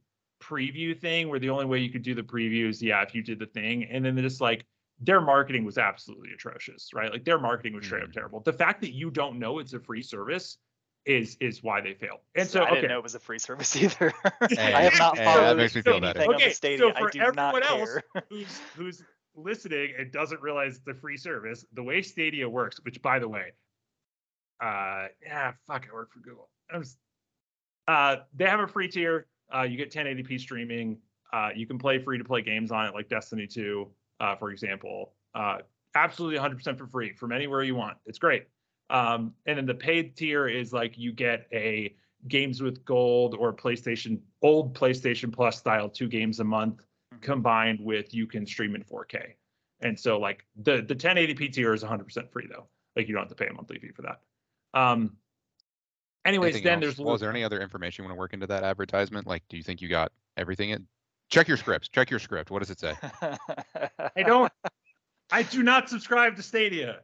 preview thing where the only way you could do the previews, yeah, if you did the thing, and then they just like their marketing was absolutely atrocious, right? Like their marketing was straight up Mhm. terrible. The fact that you don't know it's a free service is is why they failed. And So so I didn't okay, know it was a free service <laughs> either. Hey, I have not hey, followed that makes me feel anything better. on Okay, so Stadia. for I do not everyone else- <laughs> who's who's listening and doesn't realize the free service, the way Stadia works, which by the way, uh, yeah, fuck, I work for Google. Was, uh, they have a free tier. Uh, you get 1080p streaming. Uh, you can play free to play games on it, like Destiny 2, uh, for example. Uh, absolutely 100% for free from anywhere you want. It's great. Um, and then the paid tier is like you get a games with gold or PlayStation old PlayStation Plus style two games a month Mhm. combined with you can stream in 4K. And so like the the 1080p tier is 100% free though. Like you don't have to pay a monthly fee for that. Um. Anyways, Anything then else? there's well, is there any other information you want to work into that advertisement? Like, do you think you got everything in? Check your scripts. Check your script. What does it say? <laughs> I don't. I do not subscribe to Stadia.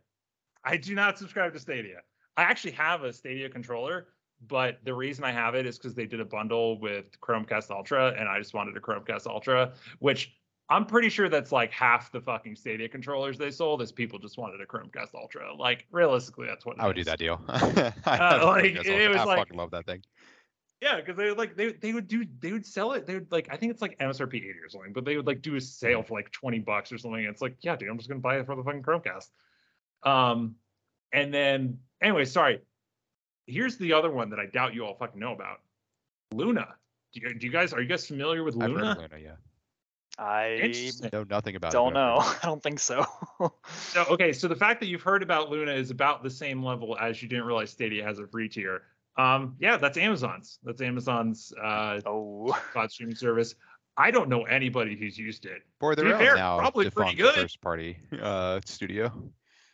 I do not subscribe to Stadia. I actually have a Stadia controller, but the reason I have it is because they did a bundle with Chromecast Ultra, and I just wanted a Chromecast Ultra, which I'm pretty sure that's like half the fucking Stadia controllers they sold is people just wanted a Chromecast Ultra. Like realistically, that's what I would do that deal. <laughs> I uh, have like, it was I like- fucking love that thing. Yeah, because they would like they they would do they would sell it. They would like I think it's like MSRP eighty or something, but they would like do a sale for like twenty bucks or something. It's like yeah, dude, I'm just gonna buy it for the fucking Chromecast. Um, and then anyway, sorry. Here's the other one that I doubt you all fucking know about. Luna. Do you, do you guys are you guys familiar with I've heard Luna? of Luna, yeah. I Know nothing about it. don't but I've know. <laughs> I don't think so. <laughs> So okay, so the fact that you've heard about Luna is about the same level as you didn't realize Stadia has a free tier. Um, yeah, that's Amazon's. That's Amazon's uh, oh, cloud streaming service. I don't know anybody who's used it. For To their be own fair, now probably pretty defunct good. first party uh, studio.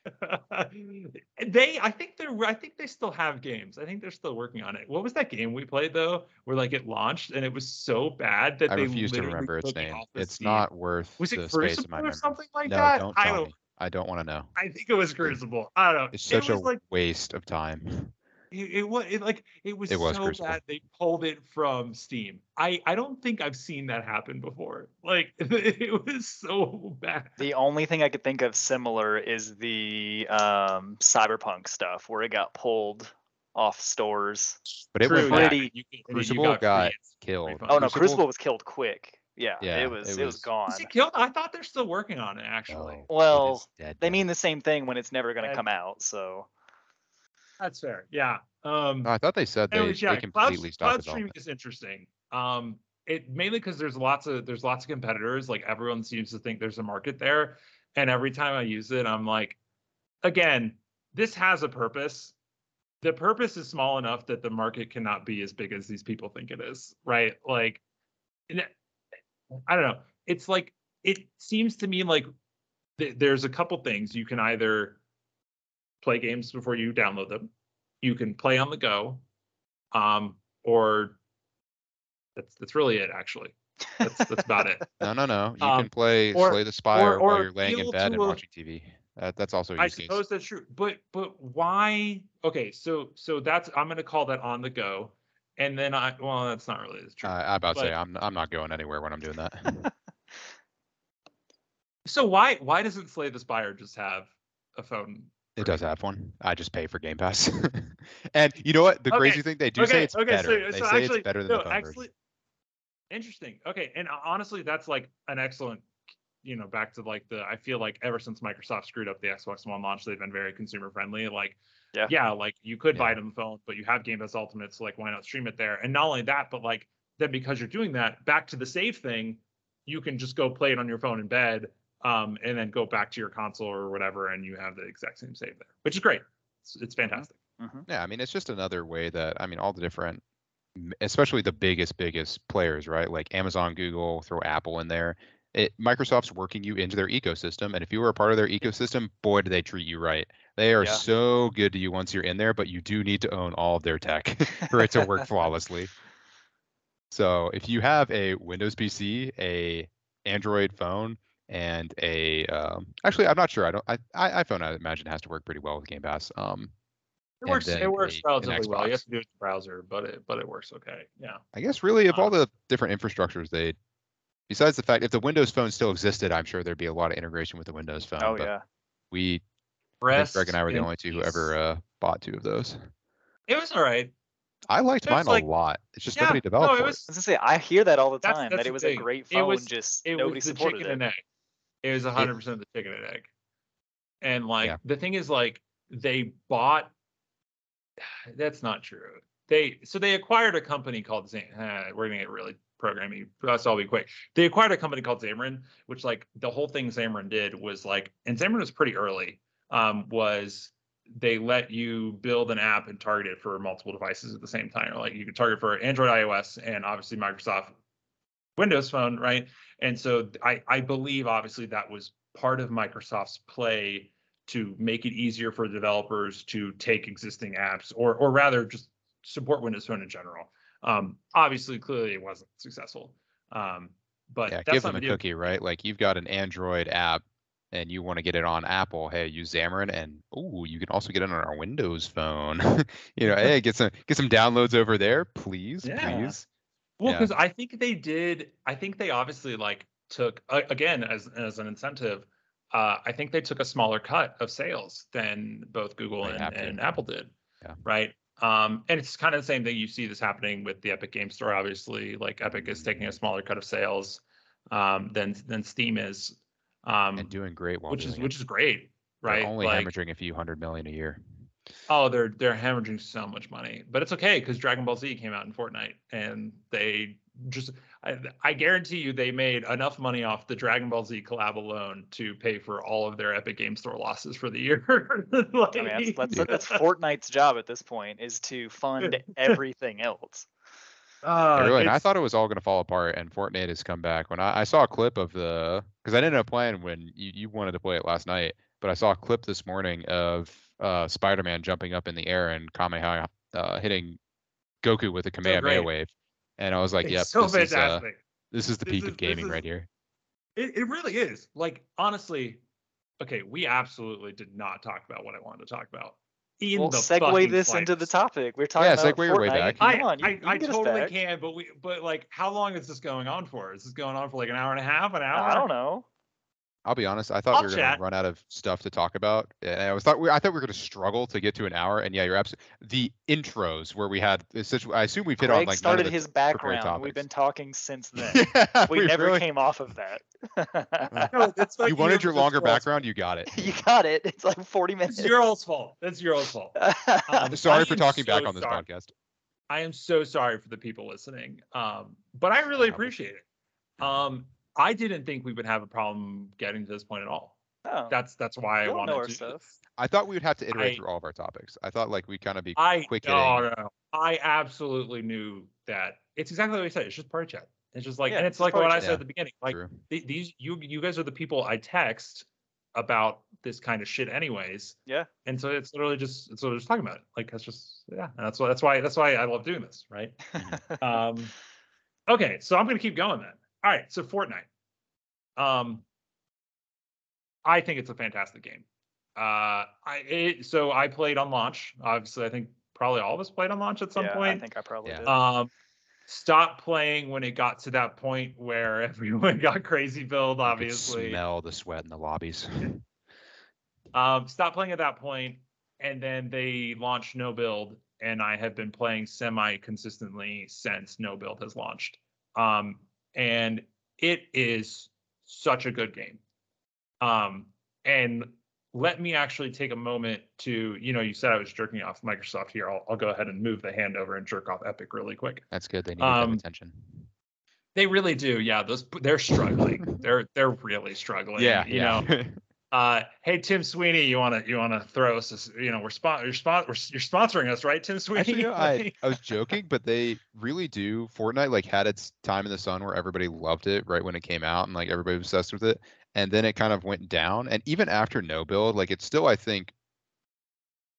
<laughs> they, I think they're, I think they still have games. I think they're still working on it. What was that game we played though, where like it launched and it was so bad that I they refuse to remember its name. It's Steam. not worth Was it the space in Crucible my or memory. something like no, that? don't I tell don't. me. I don't want to know. I think it was Crucible. I don't know. It's it such a like waste of time. <laughs> it, it was it, like it was, It was so Crucible. bad they pulled it from Steam. I I don't think I've seen that happen before. Like <laughs> it was so bad. the only thing I could think of similar is the um, cyberpunk stuff where it got pulled off stores. But it True, went yeah, back. pretty- you- you Crucible got got free- killed. Oh no, Crucible- Crucible was killed quick. Yeah, Yeah, it was. it It was, was- gone. Was it killed? I thought they're still working on it actually. No, it Well, is dead, They mean the same thing when it's never going to come out. So That's fair. Yeah. Um I thought they said they, anyways, yeah, they completely cloud, stopped cloud streaming is interesting. Um it mainly because there's lots of there's lots of competitors. Like everyone seems to think there's a market there. And every time I use it, I'm like, again, this has a purpose. The purpose is small enough that the market cannot be as big as these people think it is, right? Like, I don't know. It's like it seems to me like th- there's a couple things you can either play games before you download them, you can play on the go, um, or that's that's really it. Actually, that's that's about it. <laughs> No, no, no. You Um, can play or- Slay the Spire while or you're laying in bed and a- watching TV. That, that's also I use case. suppose that's true, but but why? Okay, so so that's I'm gonna call that on the go, and then I well that's not really true. Uh, I about to say but- I'm I'm not going anywhere when I'm doing that. <laughs> so why why doesn't Slay the Spire just have a phone? It does have one. I just pay for Game Pass. <laughs> and you know what? The Okay, crazy thing they do say okay, it's okay, better. so, they so say actually, it's better than no, the phone actually, version. interesting. Okay, and honestly, that's like an excellent. You know, back to like the. I feel like ever since Microsoft screwed up the Xbox One launch, they've been very consumer friendly. Like, Yeah. yeah, like you could buy Yeah. it on the phone, but you have Game Pass Ultimate, so like, why not stream it there? And not only that, but like, then because you're doing that, back to the save thing, you can just go play it on your phone in bed, um, and then go back to your console or whatever, and you have the exact same save there, which is great. It's, it's fantastic. mhm. Yeah, I mean, it's just another way that I mean, all the different, especially the biggest, biggest players, right? Like Amazon, Google, throw Apple in there. It Microsoft's working you into their ecosystem, and if you were a part of their ecosystem, boy, do they treat you right. They are Yeah. so good to you once you're in there, but you do need to own all of their tech <laughs> for it to work flawlessly. So if you have a Windows PC, a Android phone, and a um, actually, I'm not sure. I don't. I, I iPhone, I imagine, has to work pretty well with Game Pass. Um, It works. It works a- relatively well. You have to do it with the browser, but it but it works okay. Yeah. I guess really of all Um, the different infrastructures they besides the fact if the Windows phone still existed, I'm sure there'd be a lot of integration with the Windows phone. oh but yeah. we I Rest Greg and I were the only two who ever uh, bought two of those. It was all right. I liked mine like- a lot. It's just yeah, nobody developed no, it for was. I was gonna say I hear that all the That's- time that's that it was a great It phone, was- just It nobody was the supported chicken it. And egg. It was hundred percent of the chicken and egg. And like Yeah. the thing is, like they bought. <sighs> That's not true. They so they acquired a company called Zam. Uh, we're gonna get really programming. That's all be quick. They acquired a company called Xamarin, which like the whole thing Xamarin did was like, and Xamarin was pretty early. Um, was they let you build an app and target it for multiple devices at the same time. Like you could target for Android, iOS, and obviously Microsoft Windows Phone, right? And so I I believe obviously that was part of Microsoft's play to make it easier for developers to take existing apps or or rather just support Windows Phone in general. Um, obviously, clearly it wasn't successful. Um, but yeah, that's give them a cookie, right? Like you've got an Android app and you want to get it on Apple. Hey, use Xamarin, and oh, you can also get it on our Windows phone. <laughs> you know, <laughs> hey, get some get some downloads over there, please, Yeah. please. Well, Yeah. because I think they did. I think they obviously like took a- again as as an incentive. Uh, I think they took a smaller cut of sales than both Google and, and Apple did. Yeah. Right. Um, and it's kind of the same thing. You see this happening with the Epic Game Store. Obviously, like Epic is taking a smaller cut of sales um, than than Steam is, um, And doing great while which is it. which is great. They're Right. only like, hemorrhaging a few hundred million a year. Oh, they're they're hemorrhaging so much money, but it's okay because Dragon Ball Z came out in Fortnite, and they just I, I guarantee you they made enough money off the Dragon Ball Z collab alone to pay for all of their Epic Game Store losses for the year. <laughs> I mean, that's, that's, that's Fortnite's job at this point is to fund <laughs> everything else. uh, Yeah, really, I thought it was all going to fall apart, and Fortnite has come back. When I, I saw a clip of the, because I didn't end up playing when you, you wanted to play it last night, but I saw a clip this morning of uh, Spider-Man jumping up in the air and Kamehameha uh, hitting Goku with a Kamehameha great. wave, and I was like, it's "Yep, so this is uh, this is the This peak is- of gaming this right here." It, it really is. Like honestly, okay, we absolutely did not talk about what I wanted to talk about. In We'll the segue fucking this into the topic. We're talking Yeah, about segue your way Fortnite. back. Come I, on, you, I, you I can get us totally back. can, but we, but like, how long is this going on for? Is this going on for like an hour and a half, an hour? I don't know. I'll be honest. I thought I'll we were going to run out of stuff to talk about, and I was thought we, I thought we were going to struggle to get to an hour. And yeah, you're absolutely the intros where we had. It's such, I assume we've hit Greg on like none of started the his background. We've been talking since <laughs> then. yeah, we, never really- came off of that. No, that's <laughs> like You wanted your- your longer that's your background, you got it. <laughs> you got it. It's like 40 minutes. It's your all's fault. That's your all's fault. Um, Sorry I for am talking back so on this sorry. podcast. I am so sorry for the people listening. Um, but I really appreciate it. Um, I didn't think we would have a problem getting to this point at all. Oh, That's that's why I wanted to. stuff. I thought we would have to iterate I- through all of our topics. I thought like we kind of be I quick no, hitting. no, no. I absolutely knew that. It's exactly what I said. It's just party chat. It's just like, Yeah, and it's it's like party what I chat. said at the beginning. Like True. th- these, you, you guys are the people I text about this kind of shit, anyways. Yeah. And so it's literally just, it's literally just talking about it. Like that's just, yeah. And that's why, that's why, that's why I love doing this, right? <laughs> um, okay, so I'm gonna keep going then. All right, so Fortnite. Um, I think it's a fantastic game. Uh, I it, so I played on launch. Obviously, I think probably all of us played on launch at some point. yeah, I think I probably Yeah. did. Um, stopped playing when it got to that point where <laughs> everyone got crazy build. You could Obviously, smell the sweat in the lobbies. <laughs> um, stopped playing at that point, and then they launched No Build, and I have been playing semi consistently since No Build has launched. Um, and it is such a good game. Um, and let me actually take a moment to, you know, you said I was jerking off Microsoft here. I'll, I'll go ahead and move the hand over and jerk off Epic really quick. That's good. They need Um, attention. They really do. Yeah, those they're struggling. <laughs> they're they're really struggling. Yeah, you yeah. know. <laughs> Uh, hey Tim Sweeney, you wanna you wanna throw us? This, you know, we're spon you're we're, you're sponsoring us, right, Tim Sweeney? Actually, you know, <laughs> I, I was joking, but they really do. Fortnite like had its time in the sun where everybody loved it right when it came out, and like everybody was obsessed with it. And then it kind of went down. And even after no build, like it's still, I think,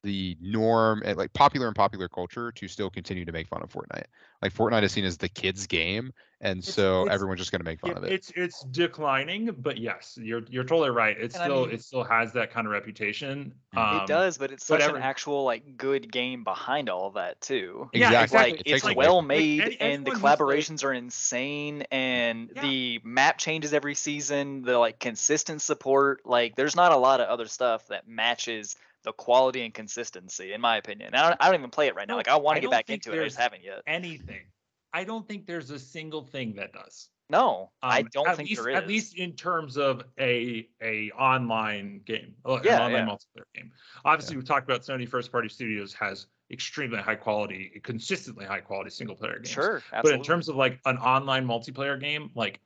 the norm and like popular and popular culture to still continue to make fun of Fortnite. Like Fortnite is seen as the kids' game, and It's- so it's- everyone's just gonna make fun Yeah, of it. It's it's declining, but yes, you're you're totally right. It And I still mean- it still has that kind of reputation. Um, it does, but it's but such every- an actual like good game behind all of that too. Yeah, exactly. exactly. Like It it's takes away well made any- and the everyone who's, like- collaborations are insane and Yeah. the map changes every season, the like consistent support, like there's not a lot of other stuff that matches the quality and consistency in my opinion. I don't, I don't even play it right now. No, Like I want to get back into it, I just haven't yet. anything. I don't think there's a single thing that does. No, I Um, don't at think least, there is. At least in terms of a a online game, uh, an online yeah. multiplayer game. Obviously, we've talked about Sony first party studios has extremely high quality, consistently high quality single player games. Sure, absolutely. But in terms of like an online multiplayer game, like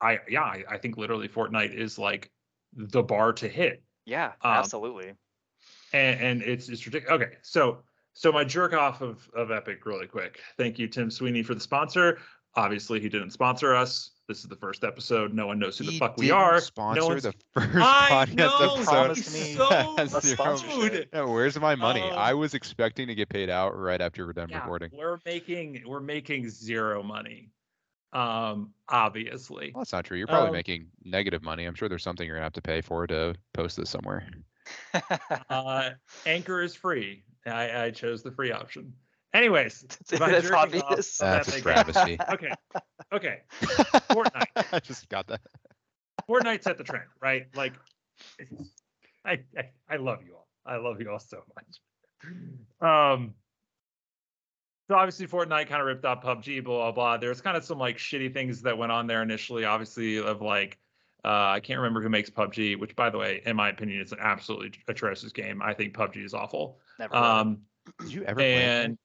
I yeah, I, I think literally Fortnite is like the bar to hit. yeah, um, absolutely. And and it's it's ridiculous. Okay, so so my jerk off of of Epic really quick. Thank you, Tim Sweeney, for the sponsor. Obviously, he didn't sponsor us. This is the first episode. No one knows who the fuck we didn't are. no Sponsor one's the first I podcast know, episode. promised he's so Has <laughs> a zero- sponsorship. rude. Yeah, where's my money? Um, I was expecting to get paid out right after we're done Yeah, recording. we're making we're making zero money. Um, obviously. Well, that's not true. You're probably Um, making negative money. I'm sure there's something you're gonna have to pay for to post this somewhere. Uh, Anchor is free. I, I chose the free option. Anyways, <laughs> That's jerking off obvious. about That's a travesty. <laughs> Okay, okay. Fortnite. <laughs> I just got that. Fortnite set the trend, right? Like, I, I I love you all. I love you all so much. Um. So obviously Fortnite kind of ripped off PUBG, blah blah blah. There's kind of some like shitty things that went on there initially. Obviously, of like, uh, I can't remember who makes PUBG, which by the way, in my opinion, is an absolutely atrocious game. I think PUBG is awful. Never heard of it. Um, Did you ever play and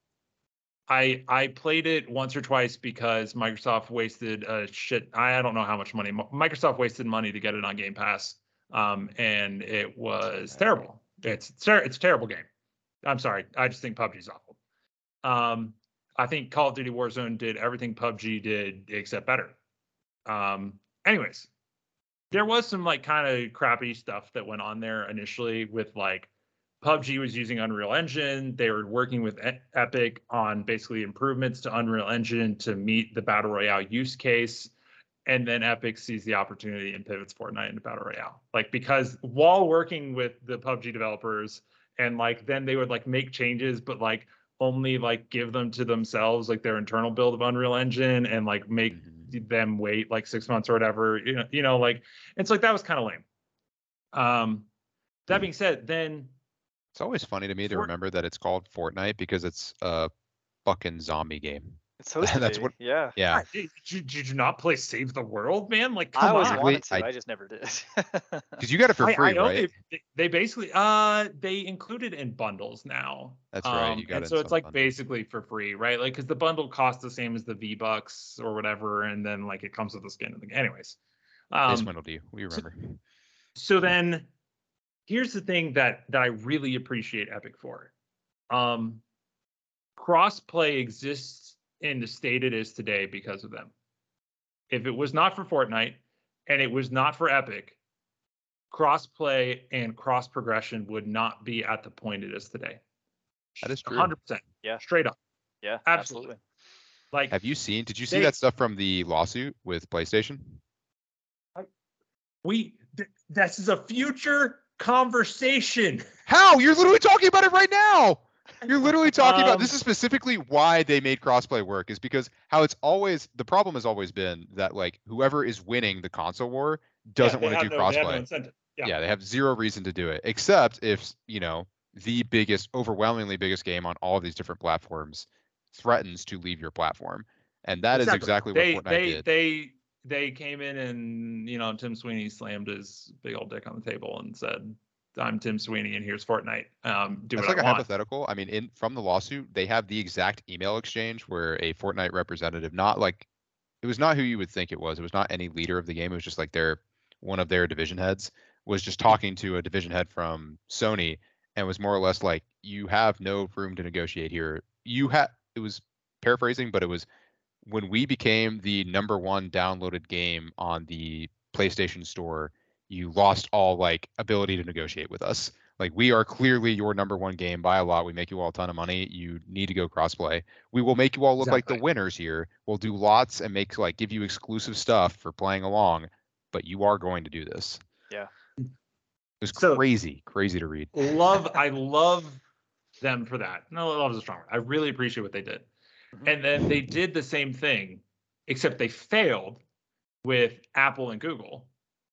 I I played it once or twice because Microsoft wasted a shit. I don't know how much money Microsoft wasted money to get it on Game Pass, um, and it was terrible. It's it's, ter- it's a terrible game. I'm sorry. I just think PUBG is awful. Um, I think Call of Duty Warzone did everything PUBG did except better. Um, anyways, there was some like kind of crappy stuff that went on there initially with like PUBG was using Unreal Engine. They were working with Epic on basically improvements to Unreal Engine to meet the Battle Royale use case. And then Epic sees the opportunity and pivots Fortnite into Battle Royale. Like, because while working with the PUBG developers, and like then they would like make changes, but like only like give them to themselves, like their internal build of Unreal Engine, and like make Mhm. them wait like six months or whatever. You know, you know, like it's like that was kind of lame. Um, that being said, then It's always funny to me to remember that it's called Fortnite because it's a fucking zombie game. It's supposed <laughs> to that's be. what- Yeah. Yeah. Did, did, did you not play Save the World, man? Like, I come always on. Basically, wanted to. I- I, just never did. <laughs> Because you got it for I, free, I right? they, they they basically uh they include it in bundles now. That's right, Um, you got and it so it's like bundles. basically for free, right? Like because the bundle costs the same as the V Bucks or whatever, and then like it comes with the skin of the anyways. They Um, swindled you. We so- remember. so then here's the thing that that I really appreciate Epic for. Um crossplay exists in the state it is today because of them. If it was not for Fortnite and it was not for Epic, crossplay and cross progression would not be at the point it is today. That is true. 100%. Yeah. Straight up. yeah. Absolutely. Like Have you seen? Did you see They- that stuff from the lawsuit with PlayStation? we th- this is a future conversation. How? You're literally talking about it right now. You're literally talking about this Um, is specifically why they made crossplay work is because how it's always the problem has always been that like whoever is winning the console war doesn't Yeah, want to do no- they no crossplay. yeah. Yeah. they have zero reason to do it except if you know the biggest overwhelmingly biggest game on all of these different platforms threatens to leave your platform and that is exactly, they, what Fortnite they, did. They they came in and you know Tim Sweeney slammed his big old dick on the table and said, "I'm Tim Sweeney and here's Fortnite. Um, do That's like I a want." hypothetical. I mean, in from the lawsuit, they have the exact email exchange where a Fortnite representative, not like it was not who you would think it was. It was not any leader of the game. It was just like their one of their division heads was just talking to a division head from Sony and was more or less like, "You have no room to negotiate here. You have." It was paraphrasing, but it was when we became the number one downloaded game on the PlayStation Store. You lost all like ability to negotiate with us. Like we are clearly your number one game by a lot. We make you all a ton of money. You need to go crossplay. We will make you all look like the winners here. We'll do lots and make like give you exclusive stuff for playing along, but you are going to do this. Yeah. It was So- crazy, crazy to read. love I love them for that. No, love is a strong word. I really appreciate what they did. Mhm. And then they did the same thing, except they failed with Apple and Google.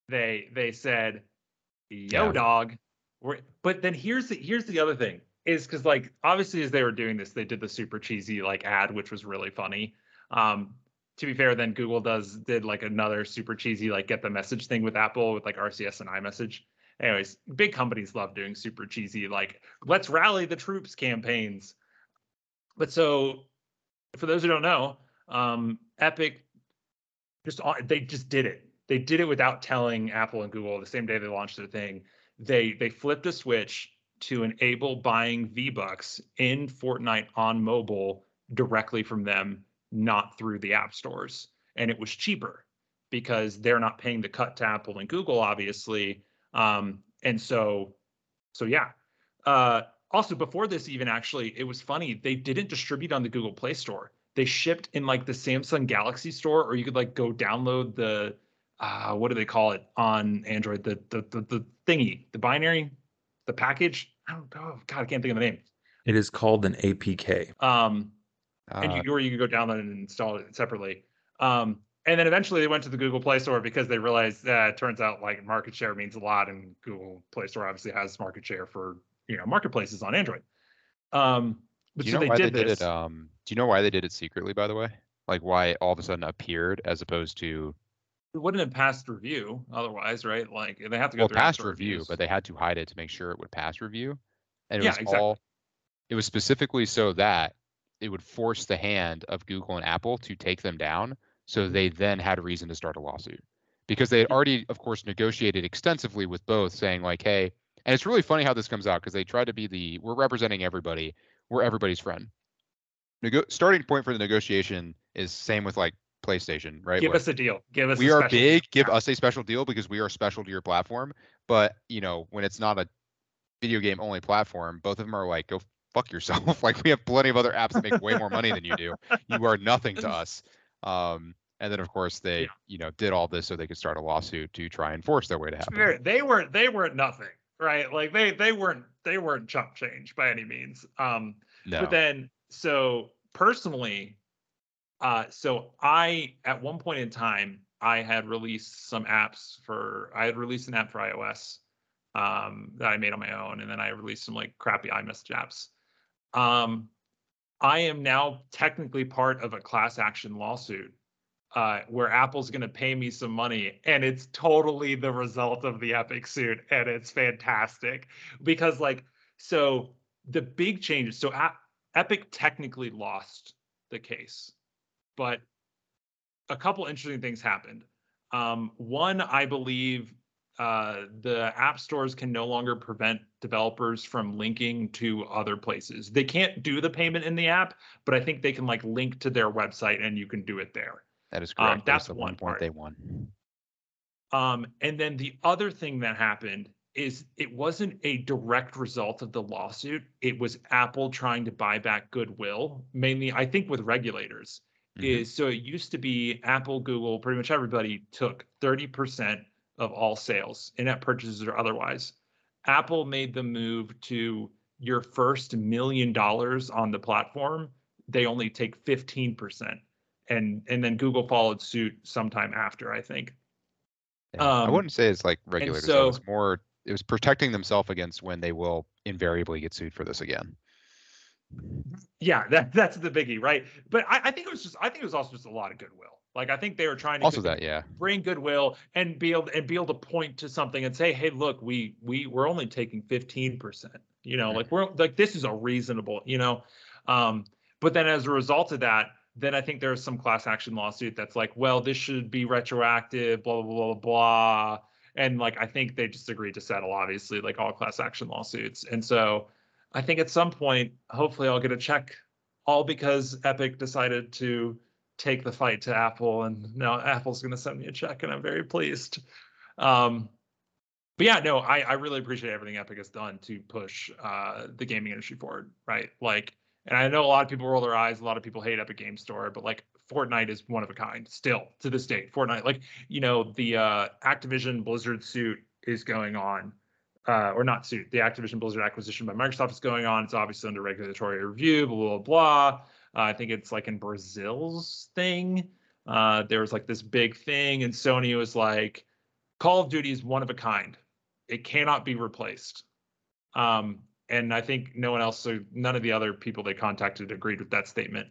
They they said, "Yo, Yeah. dog." We're, but then here's the here's the other thing is because like obviously as they were doing this, they did the super cheesy like ad, which was really funny. Um, to be fair, then Google does did like another super cheesy like get the message thing with Apple with like RCS and iMessage. Anyways, big companies love doing super cheesy like let's rally the troops campaigns. But so for those who don't know, um, Epic just they just did it. They did it without telling Apple and Google the same day they launched their thing. They they flipped a switch to enable buying V Bucks in Fortnite on mobile directly from them, not through the app stores, and it was cheaper. because they're not paying the cut to Apple and Google, obviously. Um, and so, so yeah. Uh, also, before this, even actually, it was funny. They didn't distribute on the Google Play Store. They shipped in like the Samsung Galaxy Store, or you could like go download the uh, what do they call it on Android? The the the, the thingy, the binary, the package. I don't oh God, I can't think of the name. It is called an APK. Um, and Uh, you or you could go download and install it separately. Um, and then eventually they went to the Google Play Store because they realized that it turns out like market share means a lot, and Google Play Store obviously has market share for you know marketplaces on Android. Um, but do you so know they why did they did this. it? Um, do you know why they did it secretly? By the way, like why it all of a sudden appeared as opposed to it wouldn't have passed review otherwise, right? Like they have to go well through apps past review, reviews. but they had to hide it to make sure it would pass review. And it Yeah, was exactly. all it was specifically so that it would force the hand of Google and Apple to take them down. So they mm-hmm. then had a reason to start a lawsuit. Because they had already, of course, negotiated extensively with both, saying like, hey, and it's really funny how this comes out because they tried to be the we're representing everybody, we're everybody's friend. Nego- starting point for the negotiation is same with like PlayStation, right? give where- us a deal. Give us. we a are special big give deal. us a special deal because we are special to your platform but you know when it's not a video game only platform both of them are like go fuck yourself <laughs> like we have plenty of other apps that make way more money than you do <laughs> you are nothing to us um and then of course they Yeah. you know did all this so they could start a lawsuit to try and force their way to happen they weren't they weren't nothing, right? Like they they weren't they weren't chump change by any means. Um, no But then, so personally, uh, so I at one point in time I had released some apps for I had released an app for iOS um, that I made on my own, and then I released some like crappy iMessage apps. Um, I am now technically part of a class action lawsuit uh, where Apple's going to pay me some money, and it's totally the result of the Epic suit, and it's fantastic because like so the big changes. So A- Epic technically lost the case, but a couple interesting things happened. Um, one, I believe uh, the app stores can no longer prevent developers from linking to other places. They can't do the payment in the app, but I think they can like link to their website and you can do it there. that is um, correct was that's the one one point part. they won Um, and then the other thing that happened is it wasn't a direct result of the lawsuit. It was Apple trying to buy back goodwill, mainly, I think, with regulators. Mhm. Is so it used to be Apple, Google, pretty much everybody took 30% of all sales, in-app purchases or otherwise. Apple made the move to your first million dollars on the platform, they only take 15%. And and then Google followed suit sometime after, I think. Yeah. i um, wouldn't say it's like regulators so- it's more it was protecting themselves against when they will invariably get sued for this again Yeah, that that's the biggie, right? But I, I think it was just I think it was also just a lot of goodwill. Like I think they were trying to also that yeah bring goodwill and be able and be able to point to something and say, hey, look, we we we're only taking 15%. You know, like we're like this is a reasonable, you know. Um, but then as a result of that, then I think there's some class action lawsuit that's like, well, this should be retroactive, blah blah blah blah blah. And like I think they just agreed to settle, obviously, like all class action lawsuits. And so I think at some point, hopefully I'll get a check, all because Epic decided to take the fight to Apple, and now Apple's going to send me a check, and I'm very pleased. Um, but yeah, no, I, I really appreciate everything Epic has done to push uh, the gaming industry forward, right? Like, and I know a lot of people roll their eyes, a lot of people hate Epic Game Store, but like Fortnite is one of a kind still to this day. Fortnite, like you know, the uh, Activision Blizzard suit is going on. Uh, or not suit, the Activision Blizzard acquisition by Microsoft is going on. It's obviously under regulatory review, blah, blah, blah. Uh, I think it's like in Brazil's thing. Uh, there was like this big thing, and Sony was like, Call of Duty is one of a kind. It cannot be replaced. Um, and I think no one else, so none of the other people they contacted agreed with that statement.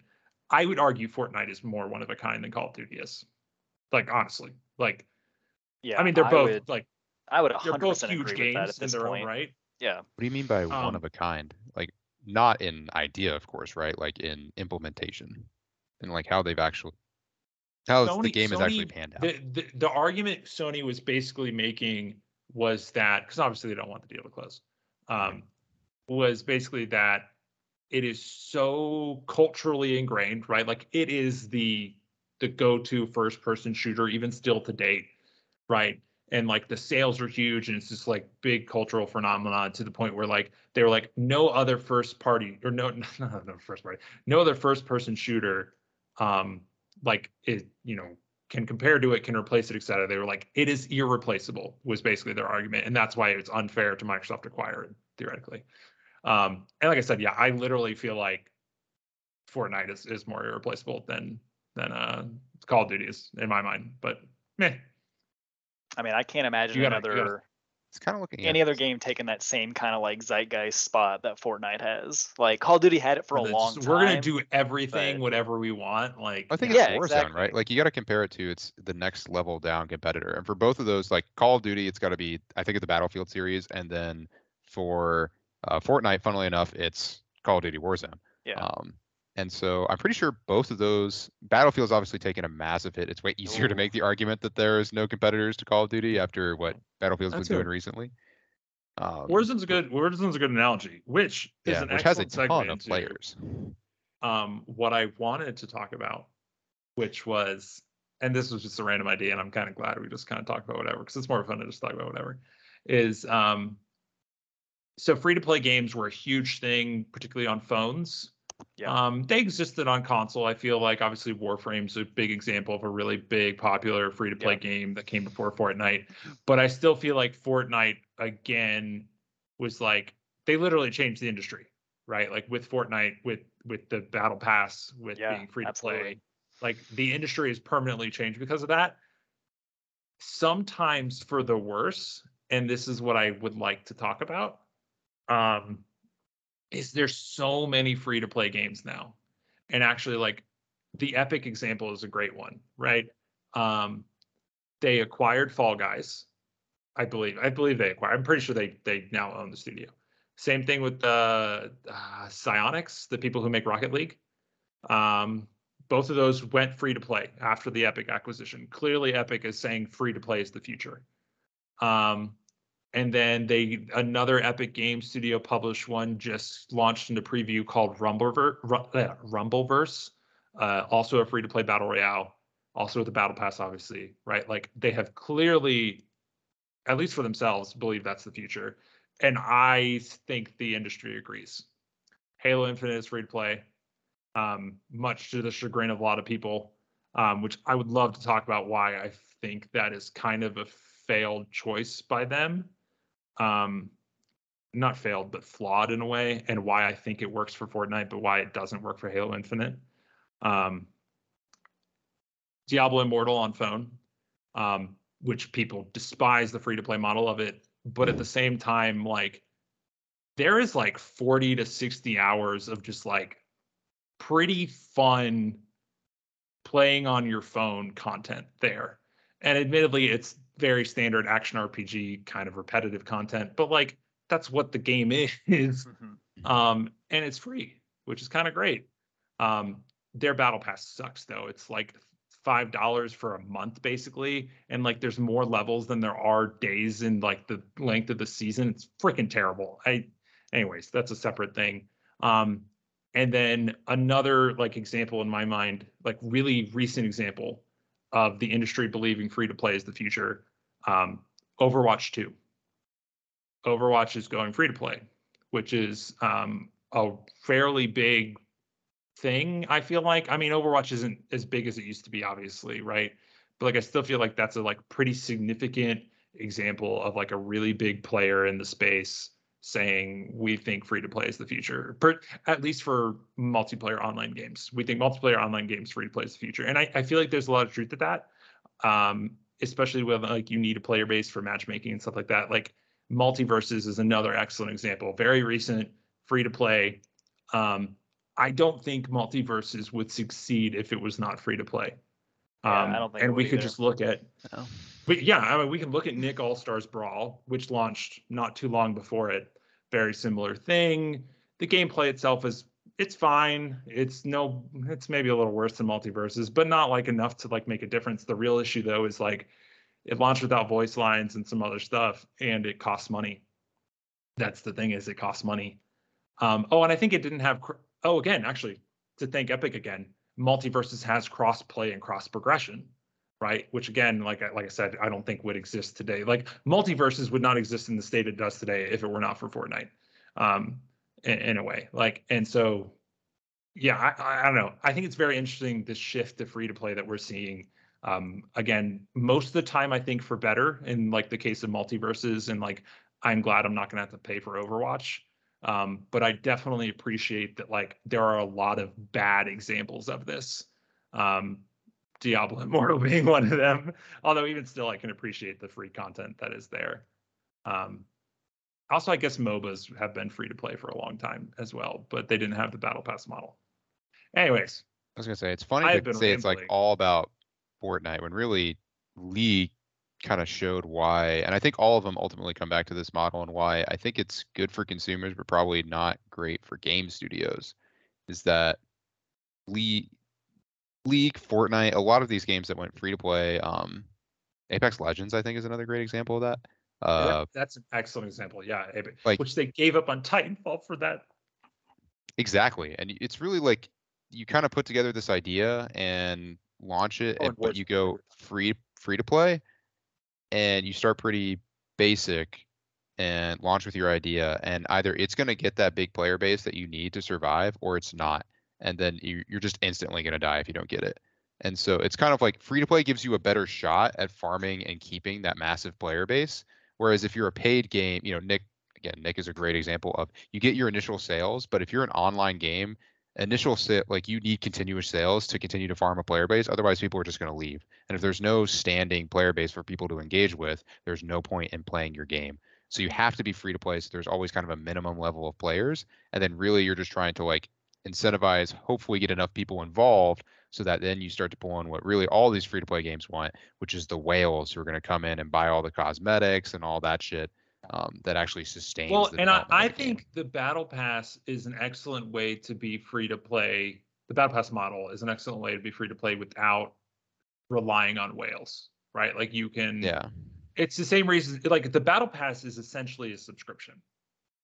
I would argue Fortnite is more one of a kind than Call of Duty is. Like honestly, like Yeah, I mean they're I both would, like I would they're 100% agree huge with that games at in this their point. own right. Yeah, What do you mean by one Um, of a kind? Like not in idea, of course, right? Like in implementation and like how they've actually how the Sony- game is actually panned out. The, the the argument Sony was basically making was that because obviously they don't want the deal to close, um, was basically that it is so culturally ingrained, right? Like it is the the go-to first-person shooter, even still to date, right? And like the sales are huge, and it's just like big cultural phenomenon to the point where like they were like no other first party or no not <laughs> no first party, no other first-person shooter, um, like it you know can compare to it, can replace it, et cetera. They were like, it is irreplaceable, was basically their argument. And that's why it's unfair to Microsoft to acquire it, theoretically. Um, and like I said, yeah, I literally feel like Fortnite is, is more irreplaceable than than uh Call of Duty is in my mind. But meh. I mean, I can't imagine gotta- another gotta- It's kind of looking any at other game taking that same kind of like zeitgeist spot that Fortnite has. Like Call of Duty had it for a It's long time. We're gonna do everything, but- whatever we want. Like I think Yeah, it's Warzone, exactly. right? Like you got to compare it to it's the next level down competitor. And for both of those, like Call of Duty, it's got to be I think it's the Battlefield series, and then for uh, Fortnite, funnily enough, it's Call of Duty Warzone. Yeah. Um, and so I'm pretty sure both of those Battlefield's obviously taken a massive hit. It's way easier to make the argument that there is no competitors to Call of Duty after what Battlefield's That's been doing recently. Um, Warzone's a good Warzone's a good analogy, which is yeah, an which has a ton of players. um, what I wanted to talk about, which was, and this was just a random idea, and I'm kind of glad we just kind of talked about whatever because it's more fun to just talk about whatever. Is um, so free to play games were a huge thing, particularly on phones. Yeah. Um, they existed on console. I feel like obviously Warframe's a big example of a really big, popular free to play Yeah. game that came before Fortnite. But I still feel like Fortnite again was like they literally changed the industry, right? Like with Fortnite, with with the battle pass, with Yeah, being free to play, like the industry has permanently changed because of that. Sometimes for the worse, and this is what I would like to talk about. Um, is there's so many free to play games now, and actually, like the Epic example is a great one, right? Um, they acquired Fall Guys, I believe. I believe they acquired. I'm pretty sure they they now own the studio. Same thing with the uh, Psyonix, the people who make Rocket League. Um, both of those went free to play after the Epic acquisition. Clearly, Epic is saying free to play is the future. Um, and then they another Epic Game Studio published one just launched into preview called uh, Rumbleverse, uh, also a free to play battle royale, also with the battle pass, obviously, right? Like they have clearly, at least for themselves, believe that's the future, and I think the industry agrees. Halo Infinite is free to play, um, much to the chagrin of a lot of people, um, which I would love to talk about why I think that is kind of a failed choice by them um not failed but flawed in a way and why i think it works for fortnite but why it doesn't work for halo infinite. Um diablo immortal on phone um which people despise the free to play model of it but at the same time like there is like 40 to 60 hours of just like pretty fun playing on your phone content there. And admittedly it's very standard action rpg kind of repetitive content but like that's what the game <laughs> is. Mhm. um and it's free which is kind of great. Um their battle pass sucks though. It's like five dollars for a month basically and like there's more levels than there are days in like the length of the season. It's freaking terrible. I anyways that's a separate thing. Um and then another like example in my mind like really recent example of the industry believing free to play is the future. Um overwatch 2 overwatch is going free to play which is um a fairly big thing i feel like. I mean overwatch isn't as big as it used to be obviously right? But like i still feel like that's a like pretty significant example of like a really big player in the space saying we think free to play is the future per, at least for multiplayer online games. We think multiplayer online games free to play is the future. And I, I feel like there's a lot of truth to that um especially with like you need a player base for matchmaking and stuff like that. Like MultiVersus is another excellent example. Very recent free to play. Um i don't think MultiVersus would succeed if it was not free to play. Yeah, I um don't think and we would could just look at No. But yeah, I mean, we can look at Nick All Stars Brawl, which launched not too long before it. Very similar thing. The gameplay itself is it's fine. It's no, it's maybe a little worse than MultiVersus, but not like enough to like make a difference. The real issue though is like it launched without voice lines and some other stuff, and it costs money. That's the thing is it costs money. Um, oh, and I think it didn't have. Oh, again, actually, to thank Epic again. MultiVersus has cross play and cross progression, right? Which again, like like I said, I don't think would exist today. Like MultiVersus would not exist in the state it does today if it were not for Fortnite, um, in, in a way. Like, and so, yeah, I, I I don't know. I think it's very interesting this shift to free to play that we're seeing. Um, again, most of the time, I think for better. In like the case of MultiVersus, and like I'm glad I'm not going to have to pay for Overwatch. Um, but I definitely appreciate that like there are a lot of bad examples of this. Um, Diablo <laughs> Immortal being one of them. Although even still, I can appreciate the free content that is there. Um, also, I guess MOBAs have been free to play for a long time as well, but they didn't have the battle pass model. Anyways, I was gonna say it's funny I've to say it's like all about Fortnite when really League kind of showed why, and I think all of them ultimately come back to this model and why I think it's good for consumers, but probably not great for game studios. Is that League, League, Fortnite, a lot of these games that went free to play, um, Apex Legends, I think, is another great example of that. that- Uh, that's an excellent example. Yeah, Ape- like- which they gave up on Titanfall for that. Exactly. And it's really like you kind of put together this idea and launch it, Oh, and, and but you go free free to play and you start pretty basic and launch with your idea and either it's going to get that big player base that you need to survive or it's not and then you, you're just instantly going to die if you don't get it. And so it's kind of like free to play gives you a better shot at farming and keeping that massive player base whereas if you're a paid game you know nick again nick is a great example of you get your initial sales but if you're an online game initial sa- like you need continuous sales to continue to farm a player base otherwise people are just going to leave. And if there's no standing player base for people to engage with there's no point in playing your game. So you have to be free to play so there's always kind of a minimum level of players and then really you're just trying to like incentivize hopefully get enough people involved so that then you start to pull in what really all these free to play games want which is the whales who are going to come in and buy all the cosmetics and all that shit um, that actually sustains Well, and I, I the think the battle pass is an excellent way to be free to play. The battle pass model is an excellent way to be free to play without relying on whales, right? Like you can. yeah It's the same reason. Like the battle pass is essentially a subscription.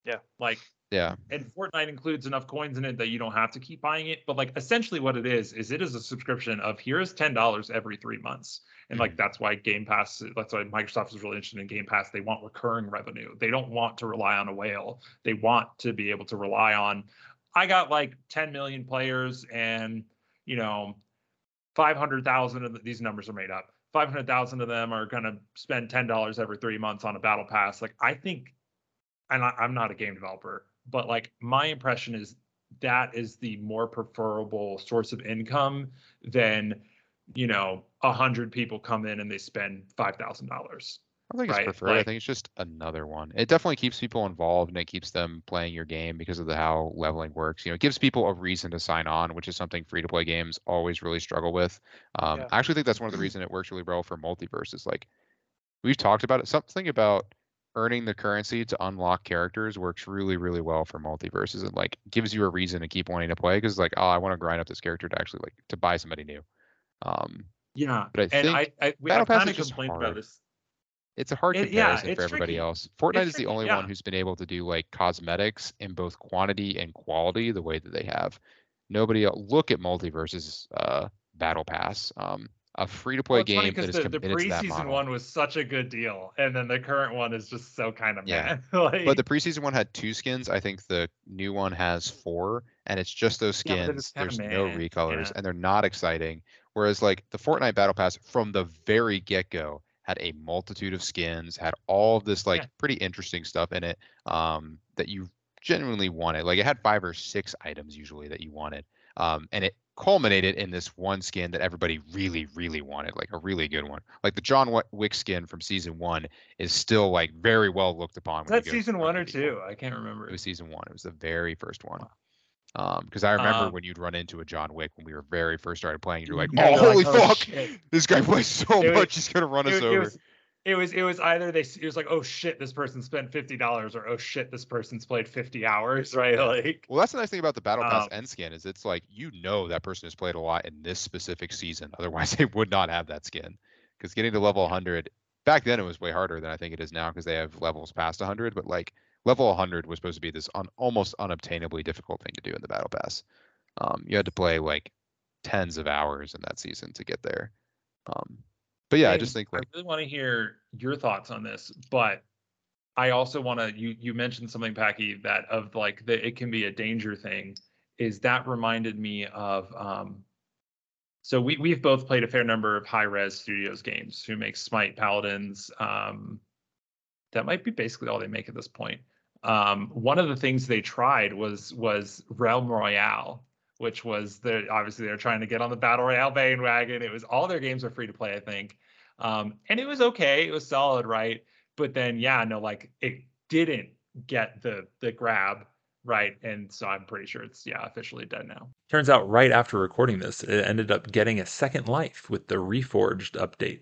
Yeah. Like yeah and Fortnite includes enough coins in it that you don't have to keep buying it. But like essentially what it is is it is a subscription of here's ten dollars every three months. And like mm-hmm. that's why Game Pass, that's why Microsoft is really interested in Game Pass. They want recurring revenue. They don't want to rely on a whale. They want to be able to rely on I got like 10 million players and you know 500,000 of the, these numbers are made up. 500,000 of them are going to spend $10 every 3 months on a battle pass. Like I think and I, I'm not a game developer, but like my impression is that is the more preferable source of income than you know a hundred people come in and they spend five thousand dollars. I don't think it's Right, preferred. I think it's just another one. It definitely keeps people involved and it keeps them playing your game because of the how leveling works. You know, it gives people a reason to sign on, which is something free to play games always really struggle with. Um, Yeah. I actually think that's one of the reason it works really well for MultiVersus. Like we've talked about it. Something about earning the currency to unlock characters works really, really well for MultiVersus and like gives you a reason to keep wanting to play because like, oh, I want to grind up this character to actually like to buy somebody new. Um, Yeah, But I and think I I, we, Battle I Pass kind is of just complained hard. about this. it's a hard It- yeah, comparison it's for everybody tricky. else. Fortnite It's is the tricky, only yeah. one who's been able to do like cosmetics in both quantity and quality the way that they have. Nobody else. Look at Multiverse's uh, Battle Pass, um, a free to play Well, game that because is the, the committed to that preseason model. one was such a good deal, and then the current one is just so kind of Yeah. <laughs> like, But the preseason one had two skins. I think the new one has four, and it's just those Yeah, skins. kinda There's no recolors, yeah. and they're not exciting. Whereas like the Fortnite Battle Pass from the very get go had a multitude of skins, had all of this like Yeah. pretty interesting stuff in it um, that you genuinely wanted. Like it had five or six items usually that you wanted, um, and it culminated in this one skin that everybody really, really wanted, like a really good one. Like the John Wick skin from season one is still like very well looked upon. is when that season one or two? I can't remember. It was season one. It was the very first one. Um, because I remember Um, when you'd run into a John Wick when we were very first started playing, you're like, "Oh, you're like, holy "Oh, fuck! shit." This guy plays so It was- much, he's gonna run us it, it over." was it was it was either they it was like oh shit this person spent fifty dollars or oh shit this person's played fifty hours <laughs> right like Well, that's the nice thing about the Battle Pass Um, end skin is it's like you know that person has played a lot in this specific season. <laughs> Otherwise, they would not have that skin. Because getting to level 100 back then it was way harder than I think it is now because they have levels past 100. But like level 100 was supposed to be this un- almost unobtainably difficult thing to do in the Battle Pass. Um, you had to play like tens of hours in that season to get there. Um, but yeah, I just think like I really want to hear your thoughts on this, but I also want to. You you mentioned something, Packy, that of like that it can be a danger thing. Is that reminded me of? um So we we've both played a fair number of Hi-Rez Studios games who make Smite Paladins. Um, that might be basically all they make at this point. Um, one of the things they tried was was Realm Royale, which was the obviously they're trying to get on the battle royale bandwagon. It was all their games are free to play, I think, um, and it was okay. It was solid, right? But then yeah, no, like it didn't get the the grab, right? And so I'm pretty sure it's yeah officially dead now. Turns out, right after recording this, it ended up getting a second life with the Reforged update.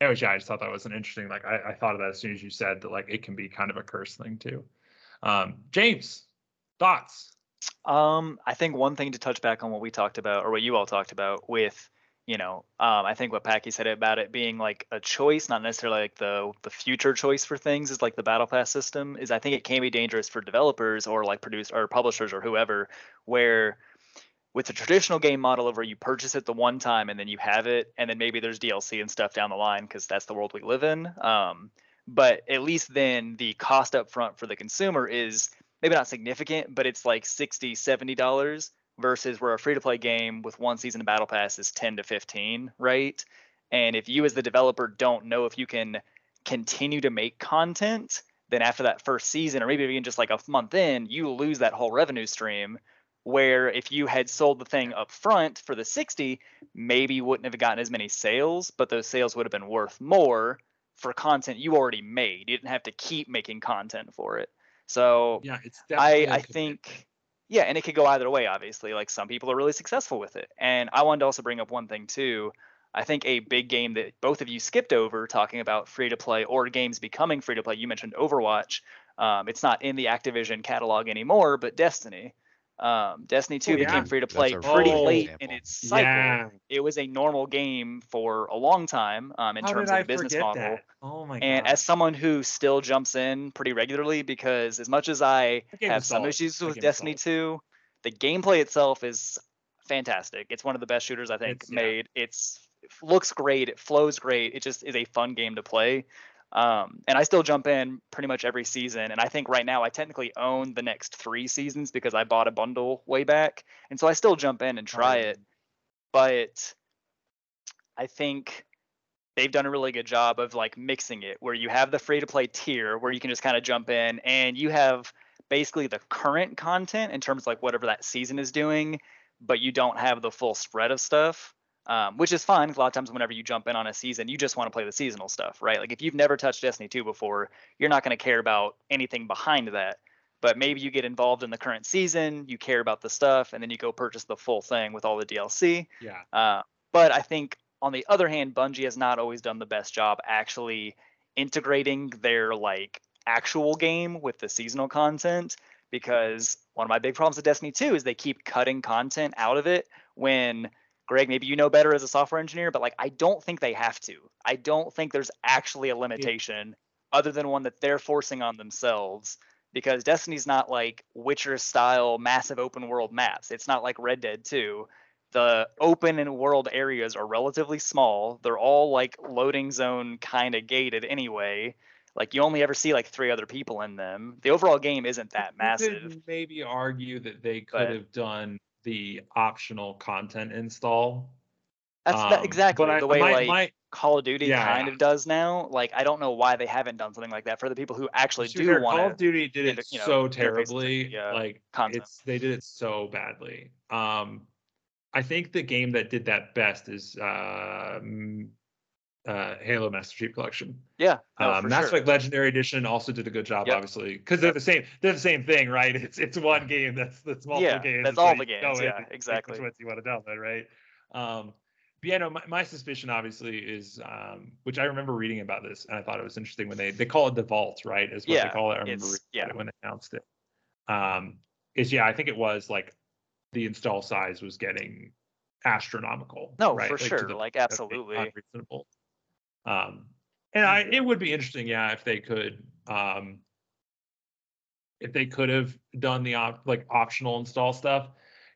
Anyways, yeah, I just thought that was an interesting. Like I, I thought of that as soon as you said that like it can be kind of a curse thing too. Um, James, thoughts? Um, I think one thing to touch back on what we talked about, or what you all talked about, with you know, um, I think what Packy said about it being like a choice, not necessarily like the the future choice for things, is like the battle pass system. Is I think it can be dangerous for developers or like produce or publishers or whoever, where with the traditional game model of where you purchase it the one time and then you have it, and then maybe there's DLC and stuff down the line because that's the world we live in. Um, but at least then the cost up front for the consumer is maybe not significant, but it's like 60 70 dollars versus where a free to play game with one season of battle pass is 10 to 15, right? And if you as the developer don't know if you can continue to make content, then after that first season or maybe even just like a month in, you lose that whole revenue stream where if you had sold the thing up front for the 60, maybe you wouldn't have gotten as many sales, but those sales would have been worth more for content you already made. You didn't have to keep making content for it. So Yeah, it's I I think yeah, and it could go either way. Obviously, like some people are really successful with it, and I wanted to also bring up one thing too. I think a big game that both of you skipped over talking about free to play or games becoming free to play. You mentioned Overwatch. Um, it's not in the Activision catalog anymore, but Destiny. Um, Destiny 2 Oh, yeah. became free to play pretty really late good in its cycle. Yeah. It was a normal game for a long time um, in How terms did of I the business model. that? Oh my And god. as someone who still jumps in pretty regularly, because as much as I have some solid. issues with Destiny solid. 2, the gameplay itself is fantastic. It's one of the best shooters I think It's- yeah. made. It's it looks great. It flows great. It just is a fun game to play. Um, and I still jump in pretty much every season. And I think right now I technically own the next three seasons because I bought a bundle way back. And so I still jump in and try it. But I think they've done a really good job of like mixing it where you have the free to play tier where you can just kind of jump in and you have basically the current content in terms of like whatever that season is doing, but you don't have the full spread of stuff. Um, which is fine. A lot of times, whenever you jump in on a season, you just want to play the seasonal stuff, right? Like if you've never touched Destiny 2 before, you're not going to care about anything behind that. But maybe you get involved in the current season, you care about the stuff, and then you go purchase the full thing with all the DLC. Yeah. Uh, but I think on the other hand, Bungie has not always done the best job actually integrating their like actual game with the seasonal content because one of my big problems with Destiny 2 is they keep cutting content out of it when Greg, maybe you know better as a software engineer, but like I don't think they have to. I don't think there's actually a limitation other than one that they're forcing on themselves because Destiny's not like Witcher style massive open world maps. It's not like Red Dead 2 the open and world areas are relatively small. They're all like loading zone kind of gated anyway. Like you only ever see like three other people in them. The overall game isn't that You massive. could maybe argue that they could but- have done the optional content install. That's that, Um, exactly but I- the way my- like my- Call of Duty Yeah, kind yeah. of does now. Like I don't know why they haven't done something like that for the people who actually do fair, want Call of. Duty did it you know, so terribly. the, uh, like content. it's they did it so badly. Um, I think the game that did that best is um, uh, Halo Master Chief Collection. Yeah, no, um, Mass sure. Effect Legendary Edition also did a good job, Yep. obviously, because they're the same. They're the same thing, right? It's it's one <laughs> game that's that's multiple Yeah, games. that's all the games, yeah, exactly. Which ones you want to download, right? Um, but yeah, no, my, my suspicion obviously is, um, which I remember reading about this, and I thought it was interesting when they they call it the Vault, right? Is what Yeah, they call it. I remember yeah. it when they announced it. Um, is yeah, I think it was like the install size was getting astronomical. No, right? for Like, sure, the like, point of being absolutely. unreasonable. Um, and I, it would be interesting, yeah, if they could, um, if they could have done the op- like optional install stuff,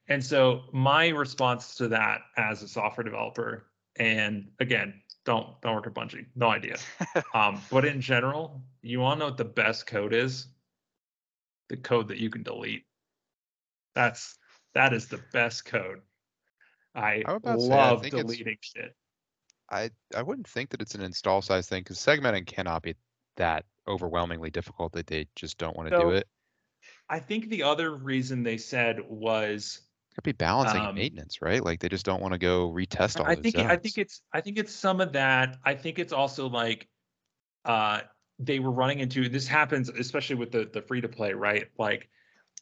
And so my response to that as a software developer, and again, don't don't work at Bungie, no idea. <laughs> um, but in general, you want to know what the best code is? The code that you can delete. That's that is the best code. I, I was say, I love deleting shit. I I wouldn't think that it's an install size thing because segmenting cannot be that overwhelmingly difficult that they just don't want to So, do it. I think the other reason they said was Could be balancing um, maintenance, right? Like they just don't want to go retest all I think I think it's I think it's some of that. I think it's also like uh they were running into this happens especially with the the free to play, right? Like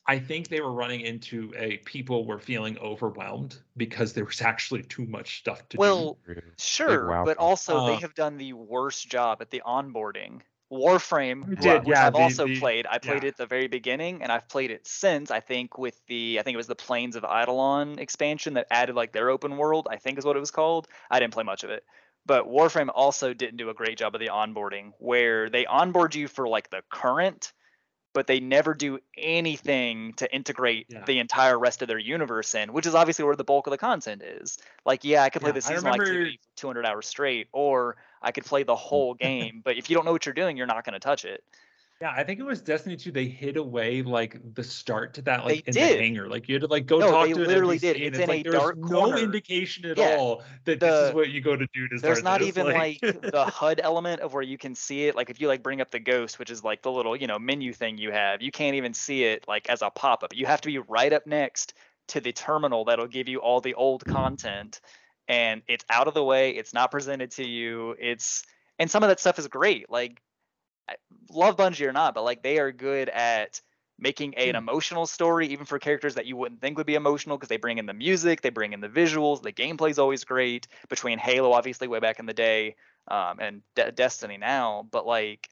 I think they were running into a people were feeling overwhelmed because there was actually too much stuff to do. Well, Sure, WoW but fan. also they Uh, have done the worst job at the onboarding. Warframe, We wh- did, which yeah, I've the- also the- played. I played yeah. it at the very beginning, and I've played it since. I think with the, I think it was the Plains of Eidolon expansion that added like their open world. I think is what it was called. I didn't play much of it, but Warframe also didn't do a great job of the onboarding, where they onboard you for like the current, but they never do anything to integrate Yeah. the entire rest of their universe in, which is obviously where the bulk of the content is. Like, yeah, I could play Yeah, the I seasonal remember- for 200 hours straight, or I could play the whole <laughs> game. but if you don't know what you're doing, you're not going to touch it. Yeah, I think it was Destiny 2. They hid away like the start to that, like They in did. the hangar. Like you had to like go No, talk they to an literally NPC, did. and It's it's in like a there's dark no corner. indication at Yeah, all that this is what you go to do to start. There's not this, even like the HUD element of where you can see it. Like if you like bring up the ghost, which is like the little, you know, menu thing you have, you can't even see it like as a pop-up. You have to be right up next to the terminal that'll give you all the old content. And it's out of the way. It's not presented to you. It's and some of that stuff is great. Like love Bungie or not, but like they are good at making an Hmm. emotional story even for characters that you wouldn't think would be emotional because they bring in the music, they bring in the visuals, the gameplay's always great. Between Halo, obviously way back in the day, um, and De- Destiny now, but like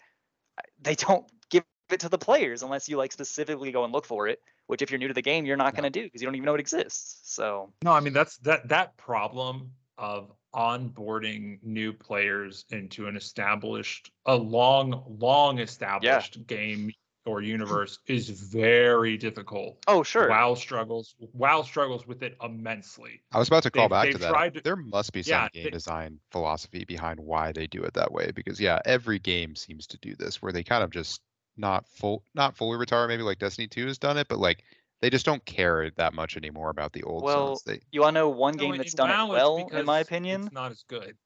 they don't give it to the players unless you like specifically go and look for it. Which if you're new to the game, you're not No. going to do because you don't even know it exists. So No, I mean that's that that problem of onboarding new players into an established, a long, long established game or universe is very difficult. oh sure, WoW struggles. WoW struggles with it immensely. I was about to call they've- back they've to that. tried to- There must be some Yeah, game they- design philosophy behind why they do it that way. Because yeah, every game seems to do this, where they kind of just not full, not fully retire. Maybe like Destiny Two has done it, but like they just don't care that much anymore about the old Well, zones. They you want to know one game in that's done WoW, it well, in my opinion? it's not as good.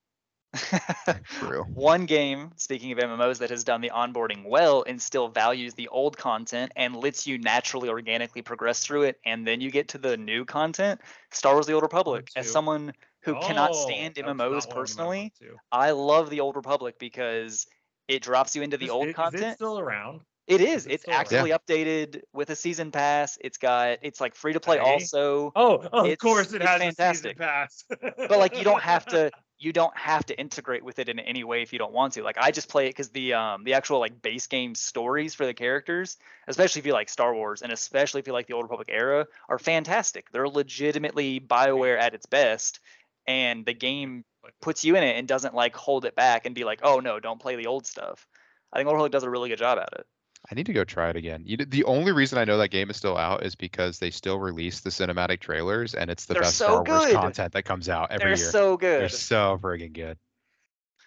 <laughs> true. One game, speaking of MMOs, that has done the onboarding well and still values the old content and lets you naturally, organically progress through it, and then you get to the new content. Star Wars: The Old Republic. As someone who cannot Oh, stand that was not MMOs one of them I personally. I love the Old Republic because it drops you into the Is- old is content. it still around? It is. Is It's still around? actually updated with a season pass. It's got. It's like free to play Okay. also. Oh, oh of It's- course it it's has fantastic. a season pass. <laughs> but like you don't have to you don't have to integrate with it in any way if you don't want to like i just play it because the um the actual like base game stories for the characters especially if you like star wars and especially if you like the old republic era are fantastic they're legitimately bioware at its best and the game puts you in it and doesn't like hold it back and be like oh no don't play the old stuff i think old republic does a really good job at it I need to go try it again. You, know, the only reason I know that game is still out is because they still release the cinematic trailers, and it's the They're best so Star Wars good. content that comes out every they're year. so good They're so friggin' good.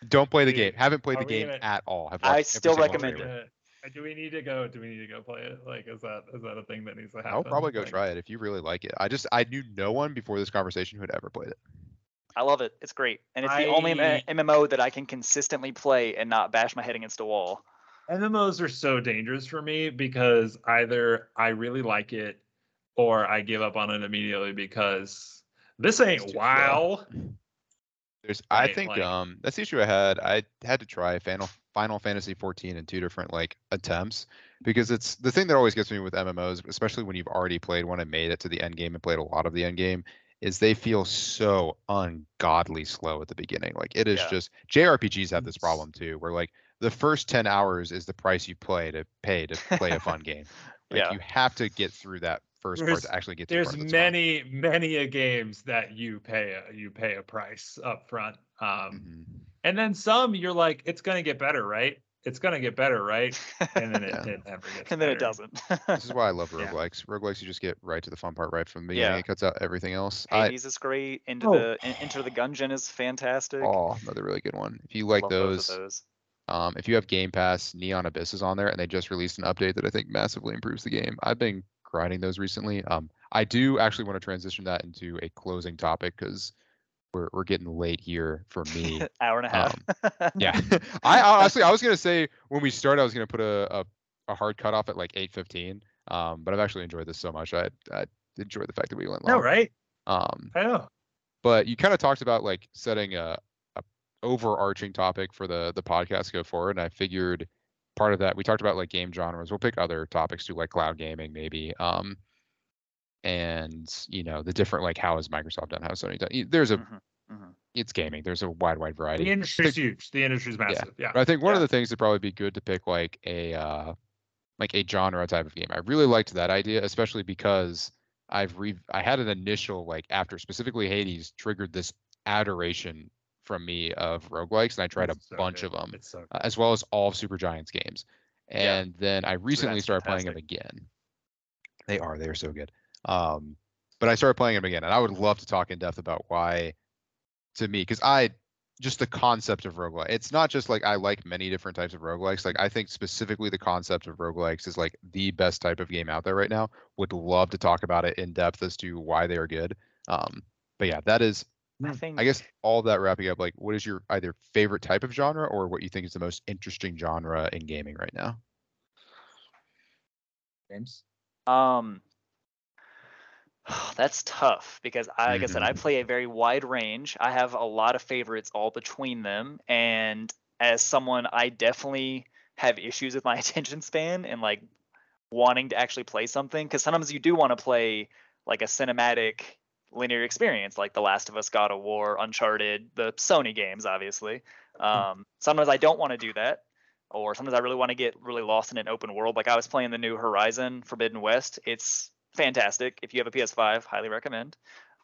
Don't play the Dude, game. Haven't played the game gonna- at all. Have I still recommend trailer. it. Do we need to go? Do we need to go play it? Like, is that is that a thing that needs to happen? I'll probably go Like, try it if you really like it. I just I knew no one before this conversation who had ever played it. i love it it's great and it's the only mmo that i can consistently play and not bash my head against a wall MMOs are so dangerous for me because either I really like it or I give up on it immediately because this ain't It's too slow. WoW. There's I think like- um that's the issue I had. I had to try Final Final Fantasy 14 in two different like attempts because it's the thing that always gets me with MMOs, especially when you've already played one and made it to the end game and played a lot of the end game, is they feel so ungodly slow at the beginning. Like it is Yeah. just JRPGs have this problem too, where like the first 10 hours is the price you play to pay to play a fun game. <laughs> Like Yeah. you have to get through that first part to actually get to the There's part that's fun. many, many a games that you pay a you pay a price up front. Um Mhm. and then some you're like, it's gonna get better, right? it's gonna get better, right? And then <laughs> it, Yeah. it never gets and then it doesn't. This is why I love <laughs> Yeah. roguelikes. Roguelikes, you just get right to the fun part right from the beginning. Yeah. It cuts out everything else. I, Hades is great. Into Oh. the in, Enter the Gungeon is fantastic. oh, another really good one. If you like those, those. Um, if you have Game Pass, Neon Abyss is on there, and they just released an update that I think massively improves the game. I've been grinding those recently. Um, I do actually want to transition that into a closing topic because we're we're getting late here for me. <laughs> Hour and a half. <laughs> yeah, I honestly I was gonna say when we started I was gonna put a a, a hard cutoff at like eight fifteen. Um, but I've actually enjoyed this so much. I I enjoy the fact that we went long. No, right? Um, I know. but you kind of talked about like setting a overarching topic for the the podcast to go forward and i figured part of that we talked about like game genres we'll pick other topics too like cloud gaming maybe um and you know the different like how has microsoft done how has sony done there's a Mhm, mhm. it's gaming there's a wide wide variety. The industry's huge. The industry's massive. Yeah. but I think one of the things that probably be good to pick like a uh like a genre type of game. I really liked that idea, especially because I've re I had an initial like after specifically Hades triggered this adoration from me of roguelikes and I tried It's a so bunch good. of them It's so uh, as well as all of Supergiant's games. Yeah. And then I recently Giants started playing them again. They are, they're so good. Um, but I started playing them again, and I would love to talk in depth about why, to me, because I just the concept of roguelike. It's not just like I like many different types of roguelikes. Like I think specifically the concept of roguelikes is like the best type of game out there right now. Would love to talk about it in depth as to why they are good. Um, but yeah, that is I think I guess all that wrapping up, like, what is your either favorite type of genre or what you think is the most interesting genre in gaming right now? James. Um, <sighs> that's tough because I, like I said, I <laughs> play a very wide range. I have a lot of favorites all between them, and as someone, I definitely have issues with my <laughs> attention span and like wanting to actually play something because sometimes you do want to play like a cinematic linear experience like The Last of Us, God of War, Uncharted, the Sony games, obviously. Um, sometimes I don't want to do that, or sometimes I really want to get really lost in an open world. Like I was playing the new Horizon Forbidden West. It's fantastic. If you have a PS5, highly recommend.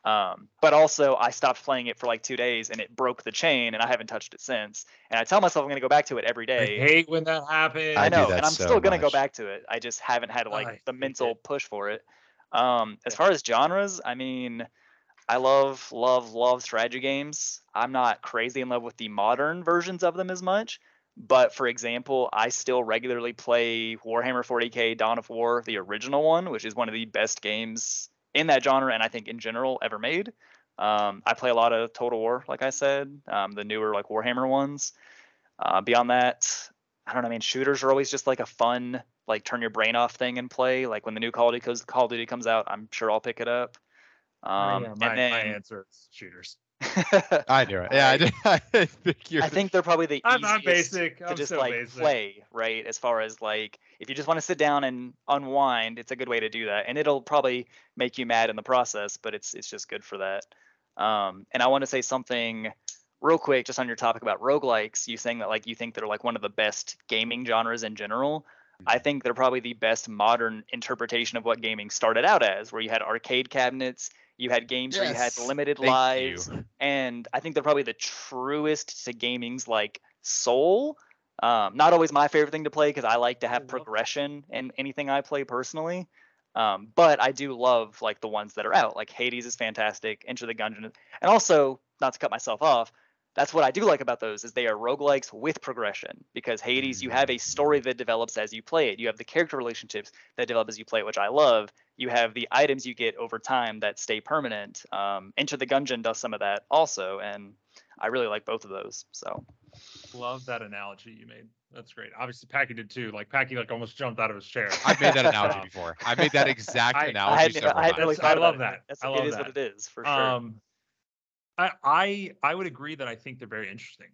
Um, but also, I stopped playing it for like two days and it broke the chain, and I haven't touched it since. And I tell myself I'm going to go back to it every day. I hate when that happens. I I know, that and I'm so still gonna go back to it. I just haven't had like I the mental it. push for it. Um, as far as genres, I mean, I love, love, love strategy games. I'm not crazy in love with the modern versions of them as much, but for example, I still regularly play Warhammer 40k Dawn of War, the original one, which is one of the best games in that genre, and I think in general ever made. Um, I play a lot of Total War, like I said, um, the newer like Warhammer ones. Uh, beyond that, I don't know. I mean, shooters are always just like a fun, like turn your brain off thing and play. Like when the new Call of Duty, comes, Call of Duty comes out, I'm sure I'll pick it up. Um, yeah, my, and then my answer is shooters. <laughs> I do it. Yeah, I, did. <laughs> I think you're. I think they're probably the I'm, I'm easiest basic. to I'm just so like basic. play, right? As far as like if you just want to sit down and unwind, it's a good way to do that. And it'll probably make you mad in the process, but it's it's just good for that. Um, and I want to say something real quick just on your topic about roguelikes. You saying that like you think they're like one of the best gaming genres in general. I think they're probably the best modern interpretation of what gaming started out as, where you had arcade cabinets, you had games where you had limited thank you. lives, and I think they're probably the truest to gaming's like soul. Um, not always my favorite thing to play because I like to have progression in anything I play personally. Um, but I do love like the ones that are out. Like Hades is fantastic, Enter the Gungeon, and also not to cut myself off. That's what I do like about those is they are roguelikes with progression because Hades you have a story that develops as you play it. You have the character relationships that develop as you play it, which I love. You have the items you get over time that stay permanent. Um, Enter the Gungeon does some of that also, and I really like both of those. So Love that analogy you made. That's great. Obviously, Packy did too. Like Packy, like almost jumped out of his chair. I've made that analogy <laughs> before. I made that exact I- I analogy I hadn't, several I hadn't really. I thought love about it. that. That's, I it love is what it is for sure. Um, I I I would agree that I think they're very interesting.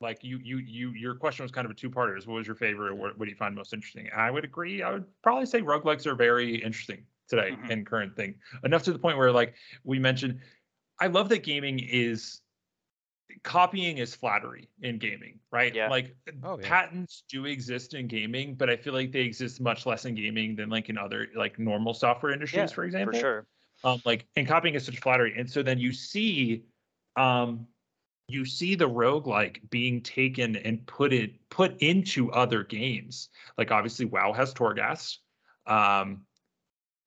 Like you you you your question was kind of a two-parter. Is what was your favorite? What, what do you find most interesting? I would agree. I would probably say rug roguelikes are very interesting today Mhm. in current thing. Enough to the point where like we mentioned, I love that gaming is copying is flattery in gaming, right? Yeah. Like Oh, yeah. patents do exist in gaming, but I feel like they exist much less in gaming than like in other like normal software industries, yeah, for example for sure. um like and copying is such flattery and so then you see um you see the roguelike being taken and put it put into other games. Like obviously WoW has Torghast. Um,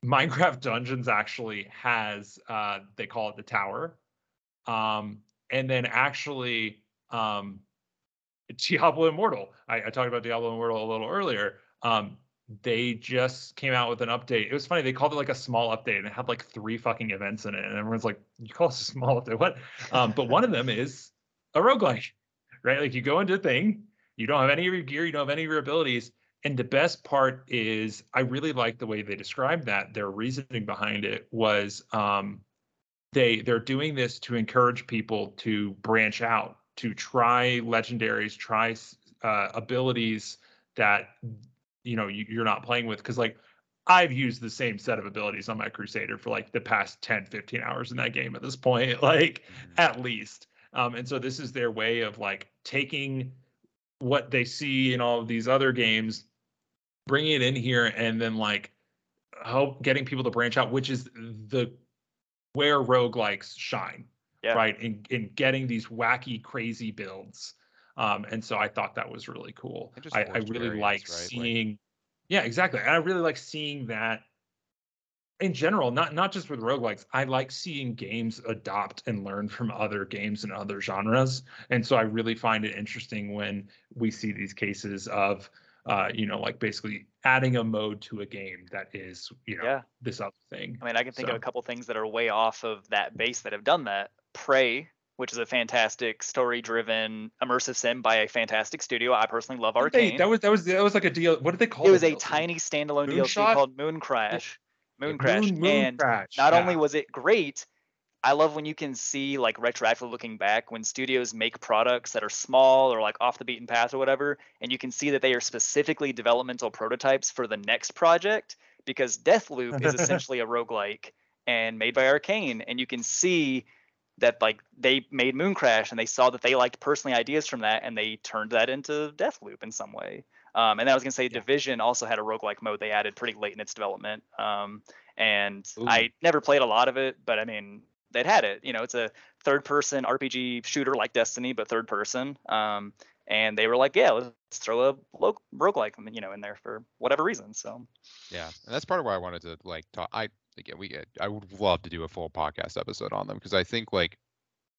Minecraft Dungeons actually has uh, they call it the tower. Um, and then actually um, <laughs> Diablo Immortal. I, I, talked about Diablo Immortal a little earlier. They just came out with an update. It was funny. They called it like a small update and it had like three fucking events in it. And everyone's like, you call this a small update? What? Um, but one of them is a roguelike, right? Like you go into a thing, you don't have any of your gear, you don't have any of your abilities. And the best part is I really like the way they described that. Their reasoning behind it was um, they they're doing this to encourage people to branch out, to try legendaries, try uh, abilities that you know you, you're not playing with because like I've used the same set of abilities on my Crusader for like the past 10, 15 hours in that game at this point, <laughs> like mm-hmm. at least. Um, and so this is their way of like taking what they see in all of these other games, bringing it in here, and then like help getting people to branch out, which is the where roguelikes shine, yeah. right? In in getting these wacky, crazy builds. Um, and so I thought that was really cool. I, I, really like right? seeing, like... yeah, exactly. And I really like seeing that in general, not not just with roguelikes. I like seeing games adopt and learn from other games and other genres. And so I really find it interesting when we see these cases of uh, you know, like basically adding a mode to a game that is, you know, yeah. this other thing. I mean, I can think so. of a couple things that are way off of that base that have done that. Prey which is a fantastic story-driven immersive sim by a fantastic studio. I personally love Arkane. They, that was that was that was like a deal. What did they call it? It was a DLC? tiny standalone Moonshot? DLC called Mooncrash. Moon Crash, Moon, Moon and Crash. not yeah. only was it great, I love when you can see like retroactively looking back when studios make products that are small or like off the beaten path or whatever, and you can see that they are specifically developmental prototypes for the next project because Deathloop is <laughs> essentially a roguelike and made by Arkane, and you can see that like they made Mooncrash and they saw that they liked personally ideas from that and they turned that into Deathloop in some way. Um, and I was gonna say yeah. Division also had a roguelike mode they added pretty late in its development. Um, and Ooh. I never played a lot of it, but I mean they'd had it. You know, it's a third person RPG shooter like Destiny, but third person. Um, and they were like, yeah, let's throw a roguelike, you know, in there for whatever reason. So yeah, and that's part of why I wanted to like talk. I again, we uh, I would love to do a full podcast episode on them because I think like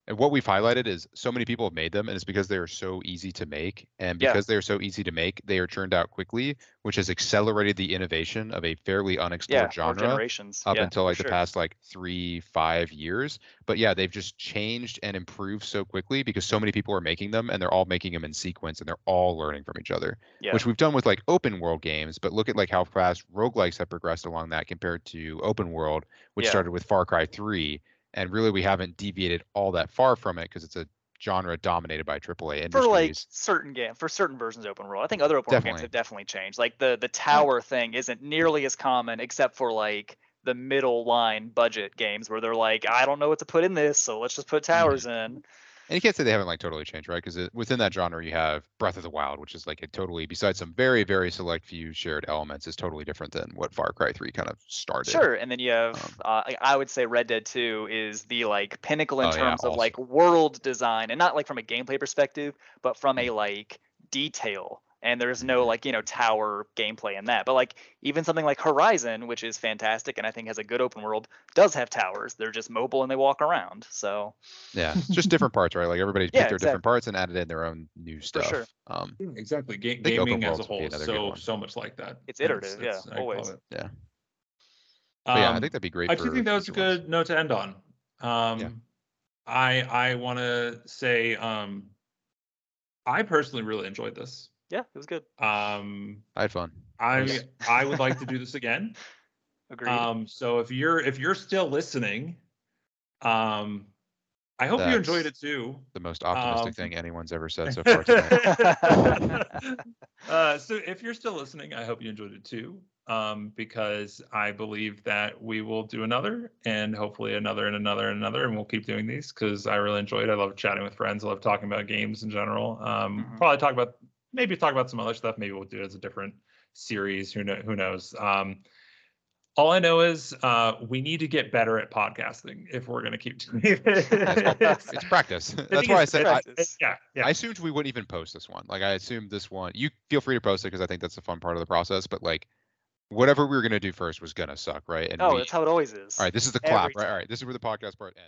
and what we've highlighted is so many people have made them and it's because they are so easy to make and because yeah. they are so easy to make they are churned out quickly which has accelerated the innovation of a fairly unexplored yeah, genre generations. up yeah, until like the sure. past like three five years but yeah they've just changed and improved so quickly because so many people are making them and they're all making them in sequence and they're all learning from each other which we've done with like open world games but look at like how fast roguelikes have progressed along that compared to open world which started with far cry 3 and really we haven't deviated all that far from it because it's a genre dominated by AAA industries. For like certain game, for certain versions of open world, I think other open world games have definitely changed. Like the the tower thing isn't nearly as common, except for like the middle line budget games where they're like, I don't know what to put in this, so let's just put towers mm-hmm. in. And you can't say they haven't like totally changed, right? Because within that genre, you have Breath of the Wild, which is like a totally, besides some very, very select few shared elements, is totally different than what Far Cry 3 kind of started. Sure. And then you have, um, uh, I would say Red Dead 2 is the like pinnacle in oh, terms yeah, of like world design and not like from a gameplay perspective, but from a mm. like detail and there's no like you know tower gameplay in that but like even something like horizon which is fantastic and i think has a good open world does have towers they're just mobile and they walk around so yeah just different parts right like everybody's <laughs> yeah, picked their exactly. different parts and added in their own new stuff For sure. um exactly Ga- gaming as a whole is so so much like that it's iterative it's, yeah always it. yeah um, yeah i think that'd be great i do think that was a good ones. note to end on um yeah. i i want to say um i personally really enjoyed this yeah, it was good. Um, I had fun. I <laughs> I would like to do this again. <laughs> Agreed. Um, so if you're if you're still listening, um, I hope That's you enjoyed it too. The most optimistic um, thing anyone's ever said so far tonight. <laughs> uh, so if you're still listening, I hope you enjoyed it too. Um, because I believe that we will do another and hopefully another and another and another, and we'll keep doing these because I really enjoyed. it. I love chatting with friends. I love talking about games in general. Um, mm-hmm. Probably talk about maybe talk about some other stuff. Maybe we'll do it as a different series. Who know? Who knows? Um, All I know is uh, we need to get better at podcasting if we're going to keep <laughs> doing It's, this. it's practice. <laughs> That's why I is, said I, yeah, yeah. I assumed we wouldn't even post this one. Like I assumed this one. You feel free to post it because I think that's the fun part of the process. But like, whatever we were gonna do first was gonna suck, right? And Oh, we, that's how it always is. all right. This is the clap, every right? All time. right. This is where the podcast part ends.